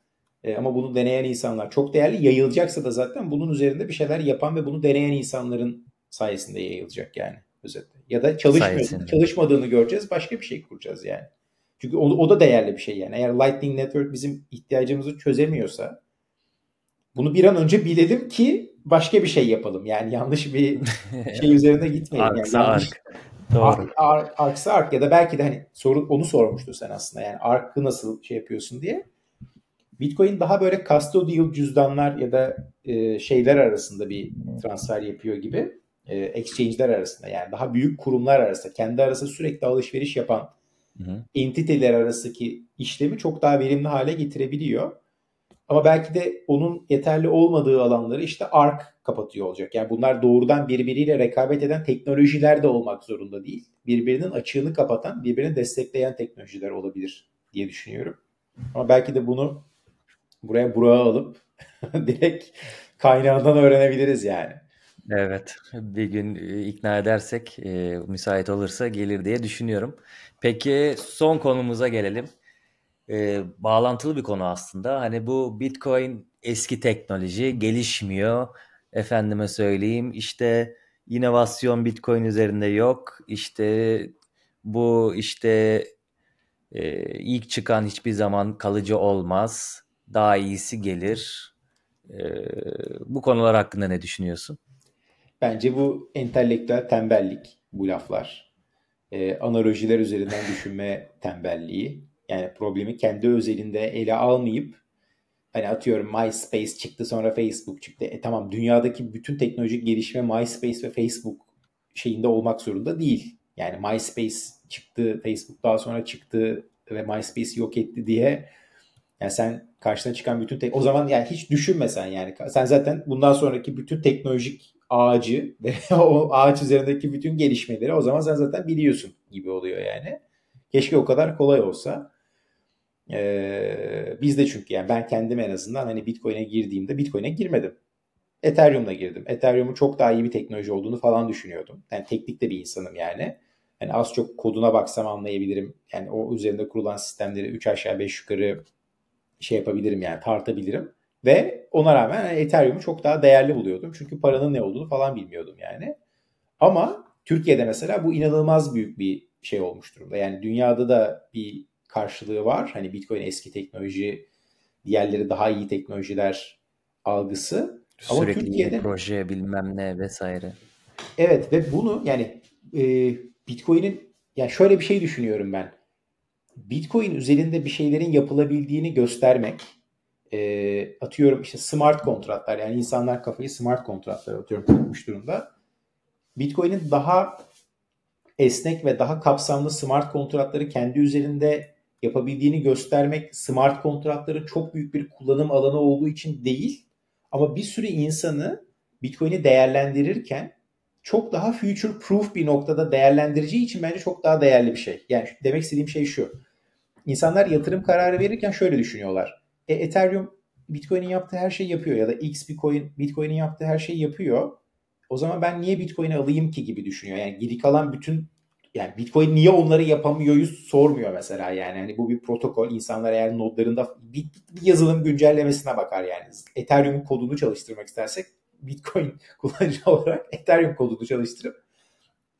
E, ama bunu deneyen insanlar çok değerli. Yayılacaksa da zaten bunun üzerinde bir şeyler yapan ve bunu deneyen insanların sayesinde yayılacak yani özetle. Ya da çalışmıyor, çalışmadığını göreceğiz. Başka bir şey kuracağız yani. Çünkü o, o da değerli bir şey yani. Eğer Lightning Network bizim ihtiyacımızı çözemiyorsa bunu bir an önce bilelim ki başka bir şey yapalım. Yani yanlış bir şey üzerine gitmeyelim. Arksa yani yanlış, ark. Doğru. Ar, ar, arksa ark ya da belki de hani soru, onu sormuştu sen aslında. Yani arkı nasıl şey yapıyorsun diye. Bitcoin daha böyle custodial cüzdanlar ya da e, şeyler arasında bir transfer yapıyor gibi. E, exchange'ler arasında yani daha büyük kurumlar arasında kendi arasında sürekli alışveriş yapan hı hı. entiteler arasındaki işlemi çok daha verimli hale getirebiliyor. Ama belki de onun yeterli olmadığı alanları işte ARK kapatıyor olacak. Yani bunlar doğrudan birbiriyle rekabet eden teknolojiler de olmak zorunda değil. Birbirinin açığını kapatan, birbirini destekleyen teknolojiler olabilir diye düşünüyorum. Ama belki de bunu buraya Burak'a alıp direkt kaynağından öğrenebiliriz yani. Evet, bir gün e, ikna edersek, e, müsait olursa gelir diye düşünüyorum. Peki son konumuza gelelim e, bağlantılı bir konu aslında. Hani bu Bitcoin eski teknoloji gelişmiyor. Efendime söyleyeyim işte inovasyon Bitcoin üzerinde yok. İşte bu işte e, ilk çıkan hiçbir zaman kalıcı olmaz. Daha iyisi gelir. E, bu konular hakkında ne düşünüyorsun? Bence bu entelektüel tembellik bu laflar. E, analojiler üzerinden düşünme tembelliği yani problemi kendi özelinde ele almayıp hani atıyorum MySpace çıktı sonra Facebook çıktı. E tamam dünyadaki bütün teknolojik gelişme MySpace ve Facebook şeyinde olmak zorunda değil. Yani MySpace çıktı, Facebook daha sonra çıktı ve MySpace yok etti diye yani sen karşına çıkan bütün tek o zaman yani hiç düşünmesen yani sen zaten bundan sonraki bütün teknolojik ağacı ve o ağaç üzerindeki bütün gelişmeleri o zaman sen zaten biliyorsun gibi oluyor yani. Keşke o kadar kolay olsa. Ee, biz de çünkü yani ben kendim en azından hani Bitcoin'e girdiğimde Bitcoin'e girmedim. Ethereum'la girdim. Ethereum'un çok daha iyi bir teknoloji olduğunu falan düşünüyordum. Yani teknik de bir insanım yani. Yani az çok koduna baksam anlayabilirim. Yani o üzerinde kurulan sistemleri 3 aşağı 5 yukarı şey yapabilirim yani tartabilirim. Ve ona rağmen yani Ethereum'u çok daha değerli buluyordum. Çünkü paranın ne olduğunu falan bilmiyordum yani. Ama Türkiye'de mesela bu inanılmaz büyük bir şey olmuş durumda. Yani dünyada da bir karşılığı var. Hani Bitcoin eski teknoloji, diğerleri daha iyi teknolojiler algısı. Sürekli Ama Türkiye'de proje bilmem ne vesaire. Evet ve bunu yani e, Bitcoin'in yani şöyle bir şey düşünüyorum ben. Bitcoin üzerinde bir şeylerin yapılabildiğini göstermek e, atıyorum işte smart kontratlar yani insanlar kafayı smart kontratlara atıyorum tutmuş durumda. Bitcoin'in daha esnek ve daha kapsamlı smart kontratları kendi üzerinde yapabildiğini göstermek smart kontratların çok büyük bir kullanım alanı olduğu için değil ama bir sürü insanı Bitcoin'i değerlendirirken çok daha future proof bir noktada değerlendireceği için bence çok daha değerli bir şey. Yani demek istediğim şey şu. İnsanlar yatırım kararı verirken şöyle düşünüyorlar. E, Ethereum Bitcoin'in yaptığı her şeyi yapıyor ya da X Bitcoin Bitcoin'in yaptığı her şeyi yapıyor. O zaman ben niye Bitcoin'i alayım ki gibi düşünüyor. Yani geri kalan bütün yani Bitcoin niye onları yapamıyoryu sormuyor mesela yani. Hani bu bir protokol. İnsanlar eğer nodlarında bir, bir yazılım güncellemesine bakar yani. Ethereum kodunu çalıştırmak istersek Bitcoin kullanıcı olarak Ethereum kodunu çalıştırıp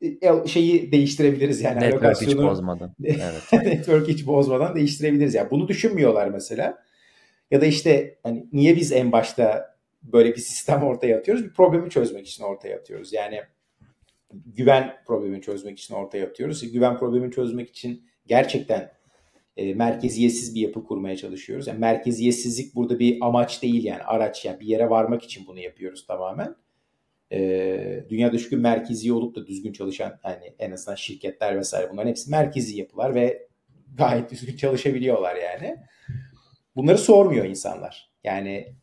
e, şeyi değiştirebiliriz yani. Network hiç bozmadan. Evet. network hiç bozmadan değiştirebiliriz. Yani bunu düşünmüyorlar mesela. Ya da işte hani niye biz en başta böyle bir sistem ortaya atıyoruz? Bir problemi çözmek için ortaya atıyoruz. Yani güven problemini çözmek için ortaya atıyoruz. Güven problemini çözmek için gerçekten e, merkeziyetsiz bir yapı kurmaya çalışıyoruz. Yani merkeziyetsizlik burada bir amaç değil yani araç yani bir yere varmak için bunu yapıyoruz tamamen. E, dünyada çünkü merkezi olup da düzgün çalışan yani en azından şirketler vesaire bunların hepsi merkezi yapılar ve gayet düzgün çalışabiliyorlar yani. Bunları sormuyor insanlar. Yani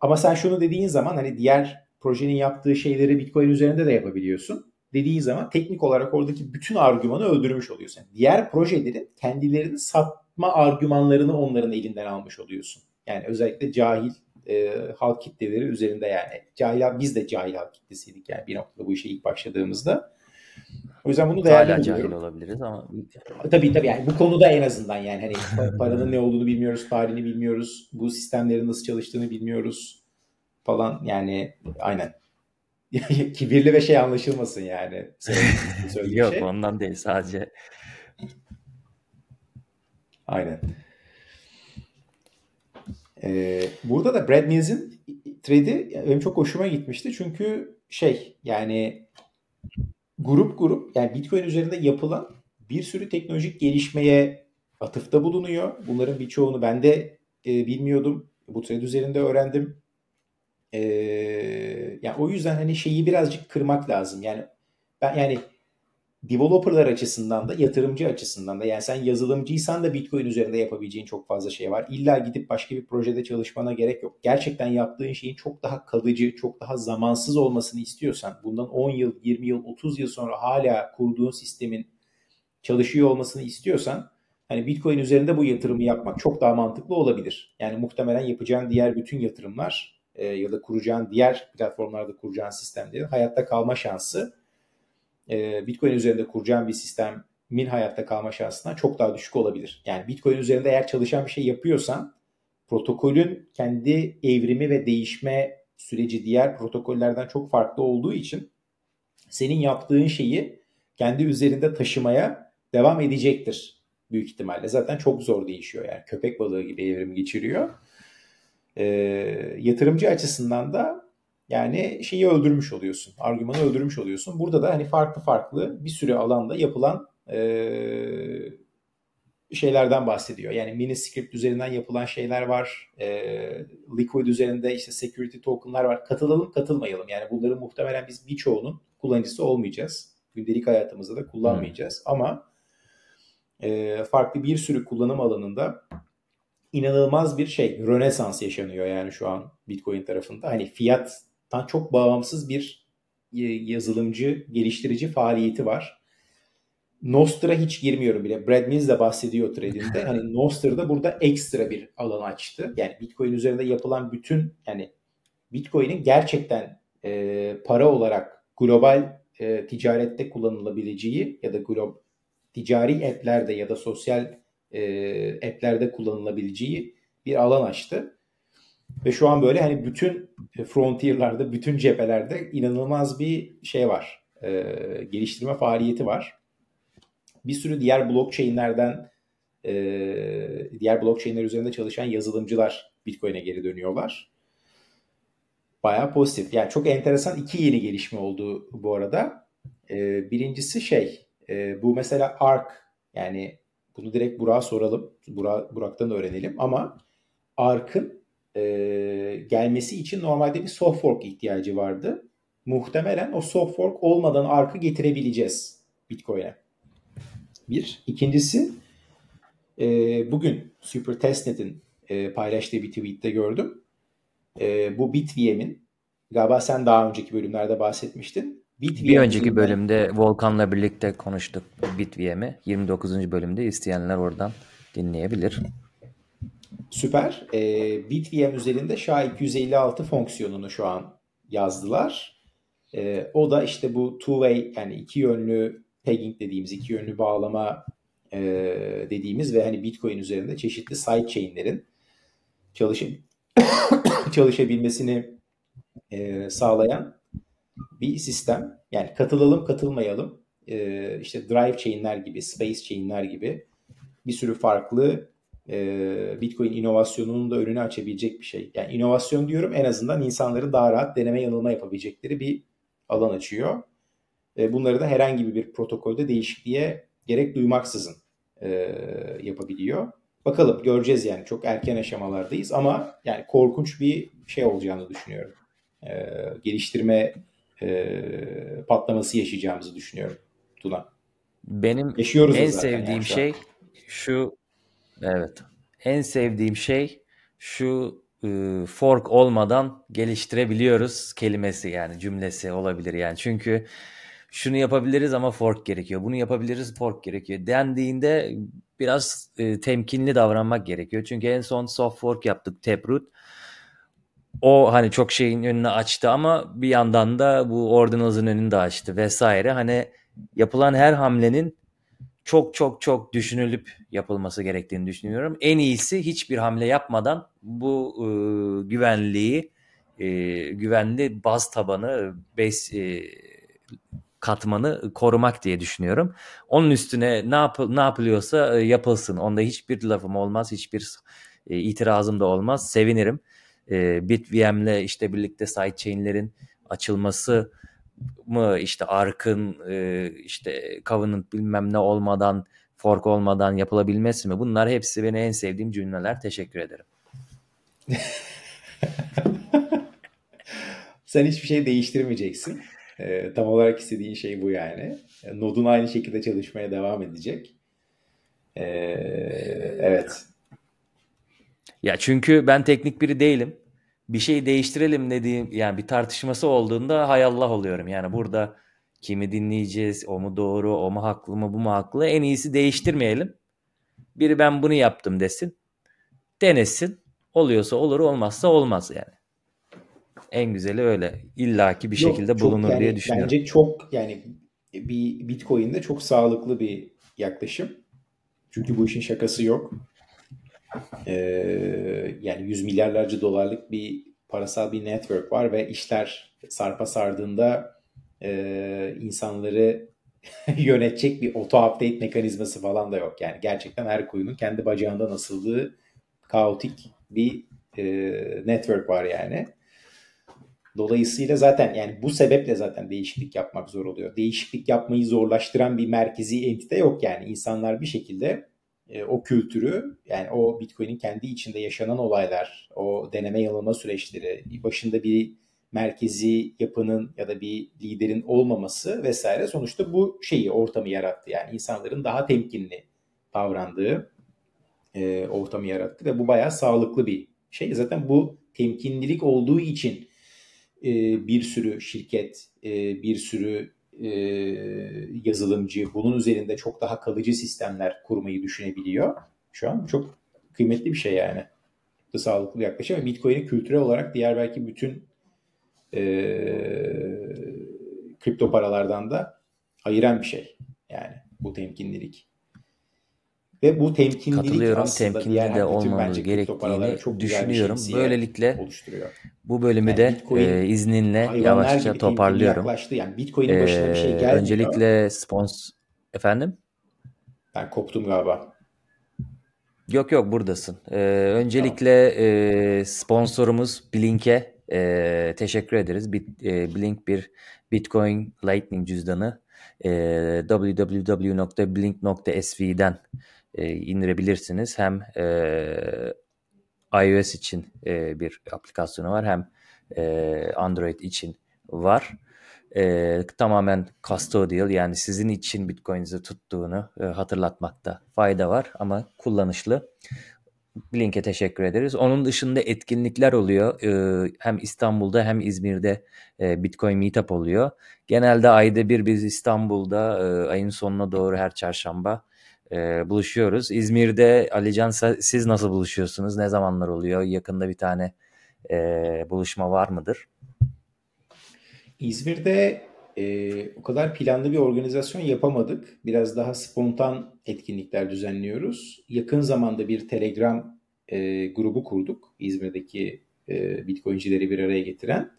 ama sen şunu dediğin zaman hani diğer projenin yaptığı şeyleri Bitcoin üzerinde de yapabiliyorsun dediğin zaman teknik olarak oradaki bütün argümanı öldürmüş oluyorsun. diğer projelerin kendilerini satma argümanlarını onların elinden almış oluyorsun. Yani özellikle cahil e, halk kitleleri üzerinde yani. Cahil, biz de cahil halk kitlesiydik yani bir noktada bu işe ilk başladığımızda. O yüzden bunu değerli Hala cahil olabiliriz ama. Tabii tabii yani bu konuda en azından yani hani paranın ne olduğunu bilmiyoruz, tarihini bilmiyoruz, bu sistemlerin nasıl çalıştığını bilmiyoruz falan yani aynen. Kibirli ve şey anlaşılmasın yani. Yok şey. ondan değil sadece. Aynen. Ee, burada da Brad Mills'in trade'i benim çok hoşuma gitmişti. Çünkü şey yani grup grup yani Bitcoin üzerinde yapılan bir sürü teknolojik gelişmeye atıfta bulunuyor. Bunların birçoğunu ben de e, bilmiyordum. Bu trade üzerinde öğrendim. E, yani o yüzden hani şeyi birazcık kırmak lazım. Yani ben yani developerlar açısından da yatırımcı açısından da yani sen yazılımcıysan da Bitcoin üzerinde yapabileceğin çok fazla şey var. İlla gidip başka bir projede çalışmana gerek yok. Gerçekten yaptığın şeyin çok daha kalıcı, çok daha zamansız olmasını istiyorsan bundan 10 yıl, 20 yıl, 30 yıl sonra hala kurduğun sistemin çalışıyor olmasını istiyorsan hani Bitcoin üzerinde bu yatırımı yapmak çok daha mantıklı olabilir. Yani muhtemelen yapacağın diğer bütün yatırımlar e, ya da kuracağın diğer platformlarda kuracağın sistemlerin hayatta kalma şansı e, Bitcoin üzerinde kuracağın bir sistemin hayatta kalma şansından çok daha düşük olabilir. Yani Bitcoin üzerinde eğer çalışan bir şey yapıyorsan protokolün kendi evrimi ve değişme süreci diğer protokollerden çok farklı olduğu için senin yaptığın şeyi kendi üzerinde taşımaya devam edecektir büyük ihtimalle. Zaten çok zor değişiyor yani köpek balığı gibi evrim geçiriyor. E, yatırımcı açısından da yani şeyi öldürmüş oluyorsun. Argümanı öldürmüş oluyorsun. Burada da hani farklı farklı bir sürü alanda yapılan e, şeylerden bahsediyor. Yani mini script üzerinden yapılan şeyler var. E, Liquid üzerinde işte security token'lar var. Katılalım katılmayalım. Yani bunların muhtemelen biz birçoğunun kullanıcısı olmayacağız. gündelik hayatımızda da kullanmayacağız. Hmm. Ama e, farklı bir sürü kullanım alanında inanılmaz bir şey, rönesans yaşanıyor yani şu an Bitcoin tarafında. Hani fiyattan çok bağımsız bir yazılımcı, geliştirici faaliyeti var. Nostra hiç girmiyorum bile. Brad Mills de bahsediyor trading'de. Hani Nostra da burada ekstra bir alan açtı. Yani Bitcoin üzerinde yapılan bütün yani Bitcoin'in gerçekten e, para olarak global e, ticarette kullanılabileceği ya da global ticari app'lerde ya da sosyal e, app'lerde kullanılabileceği bir alan açtı. Ve şu an böyle hani bütün frontier'larda, bütün cephelerde inanılmaz bir şey var. E, geliştirme faaliyeti var. Bir sürü diğer blockchain'lerden e, diğer blockchain'ler üzerinde çalışan yazılımcılar Bitcoin'e geri dönüyorlar. Bayağı pozitif. Yani çok enteresan iki yeni gelişme oldu bu arada. E, birincisi şey, e, bu mesela ARK yani bunu direkt Burak'a soralım. Burak, Burak'tan öğrenelim ama ARK'ın e, gelmesi için normalde bir soft fork ihtiyacı vardı. Muhtemelen o soft fork olmadan ARK'ı getirebileceğiz Bitcoin'e. Bir. İkincisi e, bugün Super Testnet'in e, paylaştığı bir tweette gördüm. E, bu BitVM'in galiba sen daha önceki bölümlerde bahsetmiştin. BitVM bir önceki bölümde Volkan'la birlikte konuştuk BitVM'i. 29. bölümde isteyenler oradan dinleyebilir. Süper. E, BitVM üzerinde SHA-256 fonksiyonunu şu an yazdılar. E, o da işte bu two-way yani iki yönlü pegging dediğimiz, iki yönlü bağlama e, dediğimiz ve hani Bitcoin üzerinde çeşitli sidechain'lerin çalışabil çalışabilmesini e, sağlayan bir sistem. Yani katılalım katılmayalım e, işte drive chain'ler gibi, space chain'ler gibi bir sürü farklı e, Bitcoin inovasyonunun da önünü açabilecek bir şey. Yani inovasyon diyorum en azından insanların daha rahat deneme yanılma yapabilecekleri bir alan açıyor. E, bunları da herhangi bir protokolde değişikliğe gerek duymaksızın e, yapabiliyor. Bakalım göreceğiz yani çok erken aşamalardayız ama yani korkunç bir şey olacağını düşünüyorum. E, geliştirme e, patlaması yaşayacağımızı düşünüyorum Tuna. Benim Yaşıyoruz en sevdiğim yani şey şu evet en sevdiğim şey şu e, fork olmadan geliştirebiliyoruz kelimesi yani cümlesi olabilir yani çünkü şunu yapabiliriz ama fork gerekiyor. Bunu yapabiliriz fork gerekiyor. Dendiğinde biraz e, temkinli davranmak gerekiyor. Çünkü en son soft fork yaptık Taproot. O hani çok şeyin önünü açtı ama bir yandan da bu Ordinals'ın önünü de açtı vesaire. Hani yapılan her hamlenin çok çok çok düşünülüp yapılması gerektiğini düşünüyorum. En iyisi hiçbir hamle yapmadan bu e, güvenliği, e, güvenli baz tabanı, base e, katmanı korumak diye düşünüyorum. Onun üstüne ne yap ne yapılıyorsa e, yapılsın. Onda hiçbir lafım olmaz, hiçbir e, itirazım da olmaz. Sevinirim. E, BitVM'le işte birlikte sidechain'lerin açılması mı işte Ark'ın e, işte Covenant bilmem ne olmadan fork olmadan yapılabilmesi mi? Bunlar hepsi beni en sevdiğim cümleler. Teşekkür ederim. Sen hiçbir şey değiştirmeyeceksin. E, tam olarak istediğin şey bu yani. Nodun aynı şekilde çalışmaya devam edecek. E, evet. Ya çünkü ben teknik biri değilim. Bir şey değiştirelim dediğim yani bir tartışması olduğunda hay Allah oluyorum. Yani burada kimi dinleyeceğiz, o mu doğru, o mu haklı mı, bu mu haklı? En iyisi değiştirmeyelim. Biri ben bunu yaptım desin. Denesin. Oluyorsa olur, olmazsa olmaz yani. En güzeli öyle. İlla ki bir Yok, şekilde bulunur yani, diye düşünüyorum. Bence çok yani bir Bitcoin'de çok sağlıklı bir yaklaşım. Çünkü bu işin şakası yok. Ee, yani yüz milyarlarca dolarlık bir parasal bir network var ve işler sarpa sardığında e, insanları yönetecek bir auto update mekanizması falan da yok. Yani gerçekten her coin'un kendi bacağından asıldığı kaotik bir e, network var yani. Dolayısıyla zaten yani bu sebeple zaten değişiklik yapmak zor oluyor. Değişiklik yapmayı zorlaştıran bir merkezi entite yok yani. insanlar bir şekilde e, o kültürü yani o Bitcoin'in kendi içinde yaşanan olaylar, o deneme yanılma süreçleri, başında bir merkezi yapının ya da bir liderin olmaması vesaire sonuçta bu şeyi ortamı yarattı. Yani insanların daha temkinli davrandığı e, ortamı yarattı ve bu bayağı sağlıklı bir şey. Zaten bu temkinlilik olduğu için e, bir sürü şirket, e, bir sürü e, yazılımcı bunun üzerinde çok daha kalıcı sistemler kurmayı düşünebiliyor. Şu an çok kıymetli bir şey yani. Da sağlıklı yaklaşım. Bitcoin'i kültürel olarak diğer belki bütün e, kripto paralardan da ayıran bir şey. Yani bu temkinlilik. Ve bu temkinlilik Katılıyorum. aslında Temkinli diğer de olmamız gerektiğini çok bir düşünüyorum. Böylelikle oluşturuyor. bu bölümü Yani de Bitcoin e, izninle yavaşça toparlıyorum. yaklaştı. Yani Bitcoin'in başına bir şey E, gelmiyor. öncelikle spons efendim? Ben koptum galiba. Yok yok buradasın. Ee, Tamam. öncelikle e, sponsorumuz Blink'e e, teşekkür ederiz. Bit, e, Blink bir Bitcoin Lightning cüzdanı. E, www.blink.sv'den e, indirebilirsiniz. Hem e, iOS için e, bir aplikasyonu var hem e, Android için var. E, tamamen custodial yani sizin için Bitcoin'inizi tuttuğunu e, hatırlatmakta fayda var ama kullanışlı. Blink'e teşekkür ederiz. Onun dışında etkinlikler oluyor. E, hem İstanbul'da hem İzmir'de e, Bitcoin Meetup oluyor. Genelde ayda bir biz İstanbul'da e, ayın sonuna doğru her çarşamba e, buluşuyoruz. İzmir'de Alican siz nasıl buluşuyorsunuz? Ne zamanlar oluyor? Yakında bir tane e, buluşma var mıdır? İzmir'de e, o kadar planlı bir organizasyon yapamadık. Biraz daha spontan etkinlikler düzenliyoruz. Yakın zamanda bir Telegram e, grubu kurduk. İzmir'deki e, Bitcoin'cileri bir araya getiren.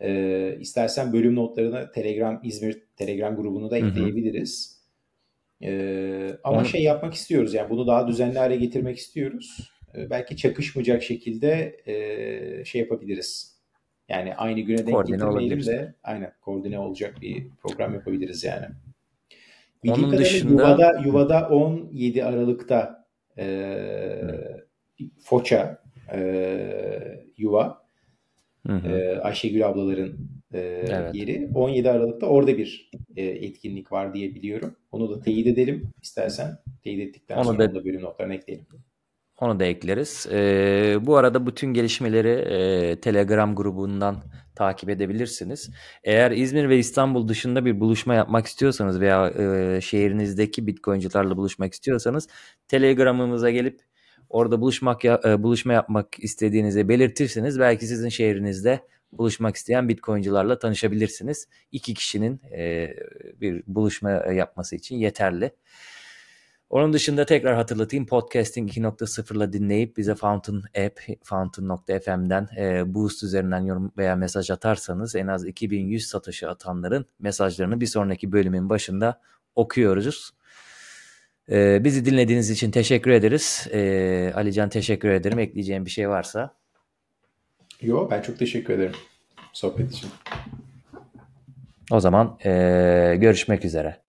E, istersen bölüm notlarına Telegram İzmir Telegram grubunu da ekleyebiliriz. E, ama Onu şey yapmak istiyoruz yani bunu daha düzenli hale getirmek istiyoruz. E, belki çakışmayacak şekilde e, şey yapabiliriz. Yani aynı güne denk koordine getirmeyelim olabilir. de aynen koordine olacak bir program yapabiliriz yani. Bildiğim Onun dışında Yuva'da Yuva'da 17 Aralık'ta e. Foça e, Yuva Hı hı. e, Ayşegül ablaların e, Evet. yeri 17 Aralık'ta orada bir e, etkinlik var diye biliyorum. Onu da teyit edelim istersen. Teyit ettikten Onu sonra da da bölüm notlarına ekleyelim. Onu da ekleriz. Ee, bu arada bütün gelişmeleri e, Telegram grubundan takip edebilirsiniz. Eğer İzmir ve İstanbul dışında bir buluşma yapmak istiyorsanız veya e, şehrinizdeki Bitcoin'cilerle buluşmak istiyorsanız Telegram'ımıza gelip orada buluşmak ya- e, buluşma yapmak istediğinizi belirtirseniz belki sizin şehrinizde buluşmak isteyen Bitcoin'cilarla tanışabilirsiniz. İki kişinin e, bir buluşma yapması için yeterli. Onun dışında tekrar hatırlatayım Podcasting 2.0'la dinleyip bize Fountain App, Fountain.fm'den e, Boost üzerinden yorum veya mesaj atarsanız en az 2100 satışı atanların mesajlarını bir sonraki bölümün başında okuyoruz. E, bizi dinlediğiniz için teşekkür ederiz. E, Alican teşekkür ederim. Ekleyeceğim bir şey varsa. Yo ben çok teşekkür ederim sohbet için. O zaman e, görüşmek üzere.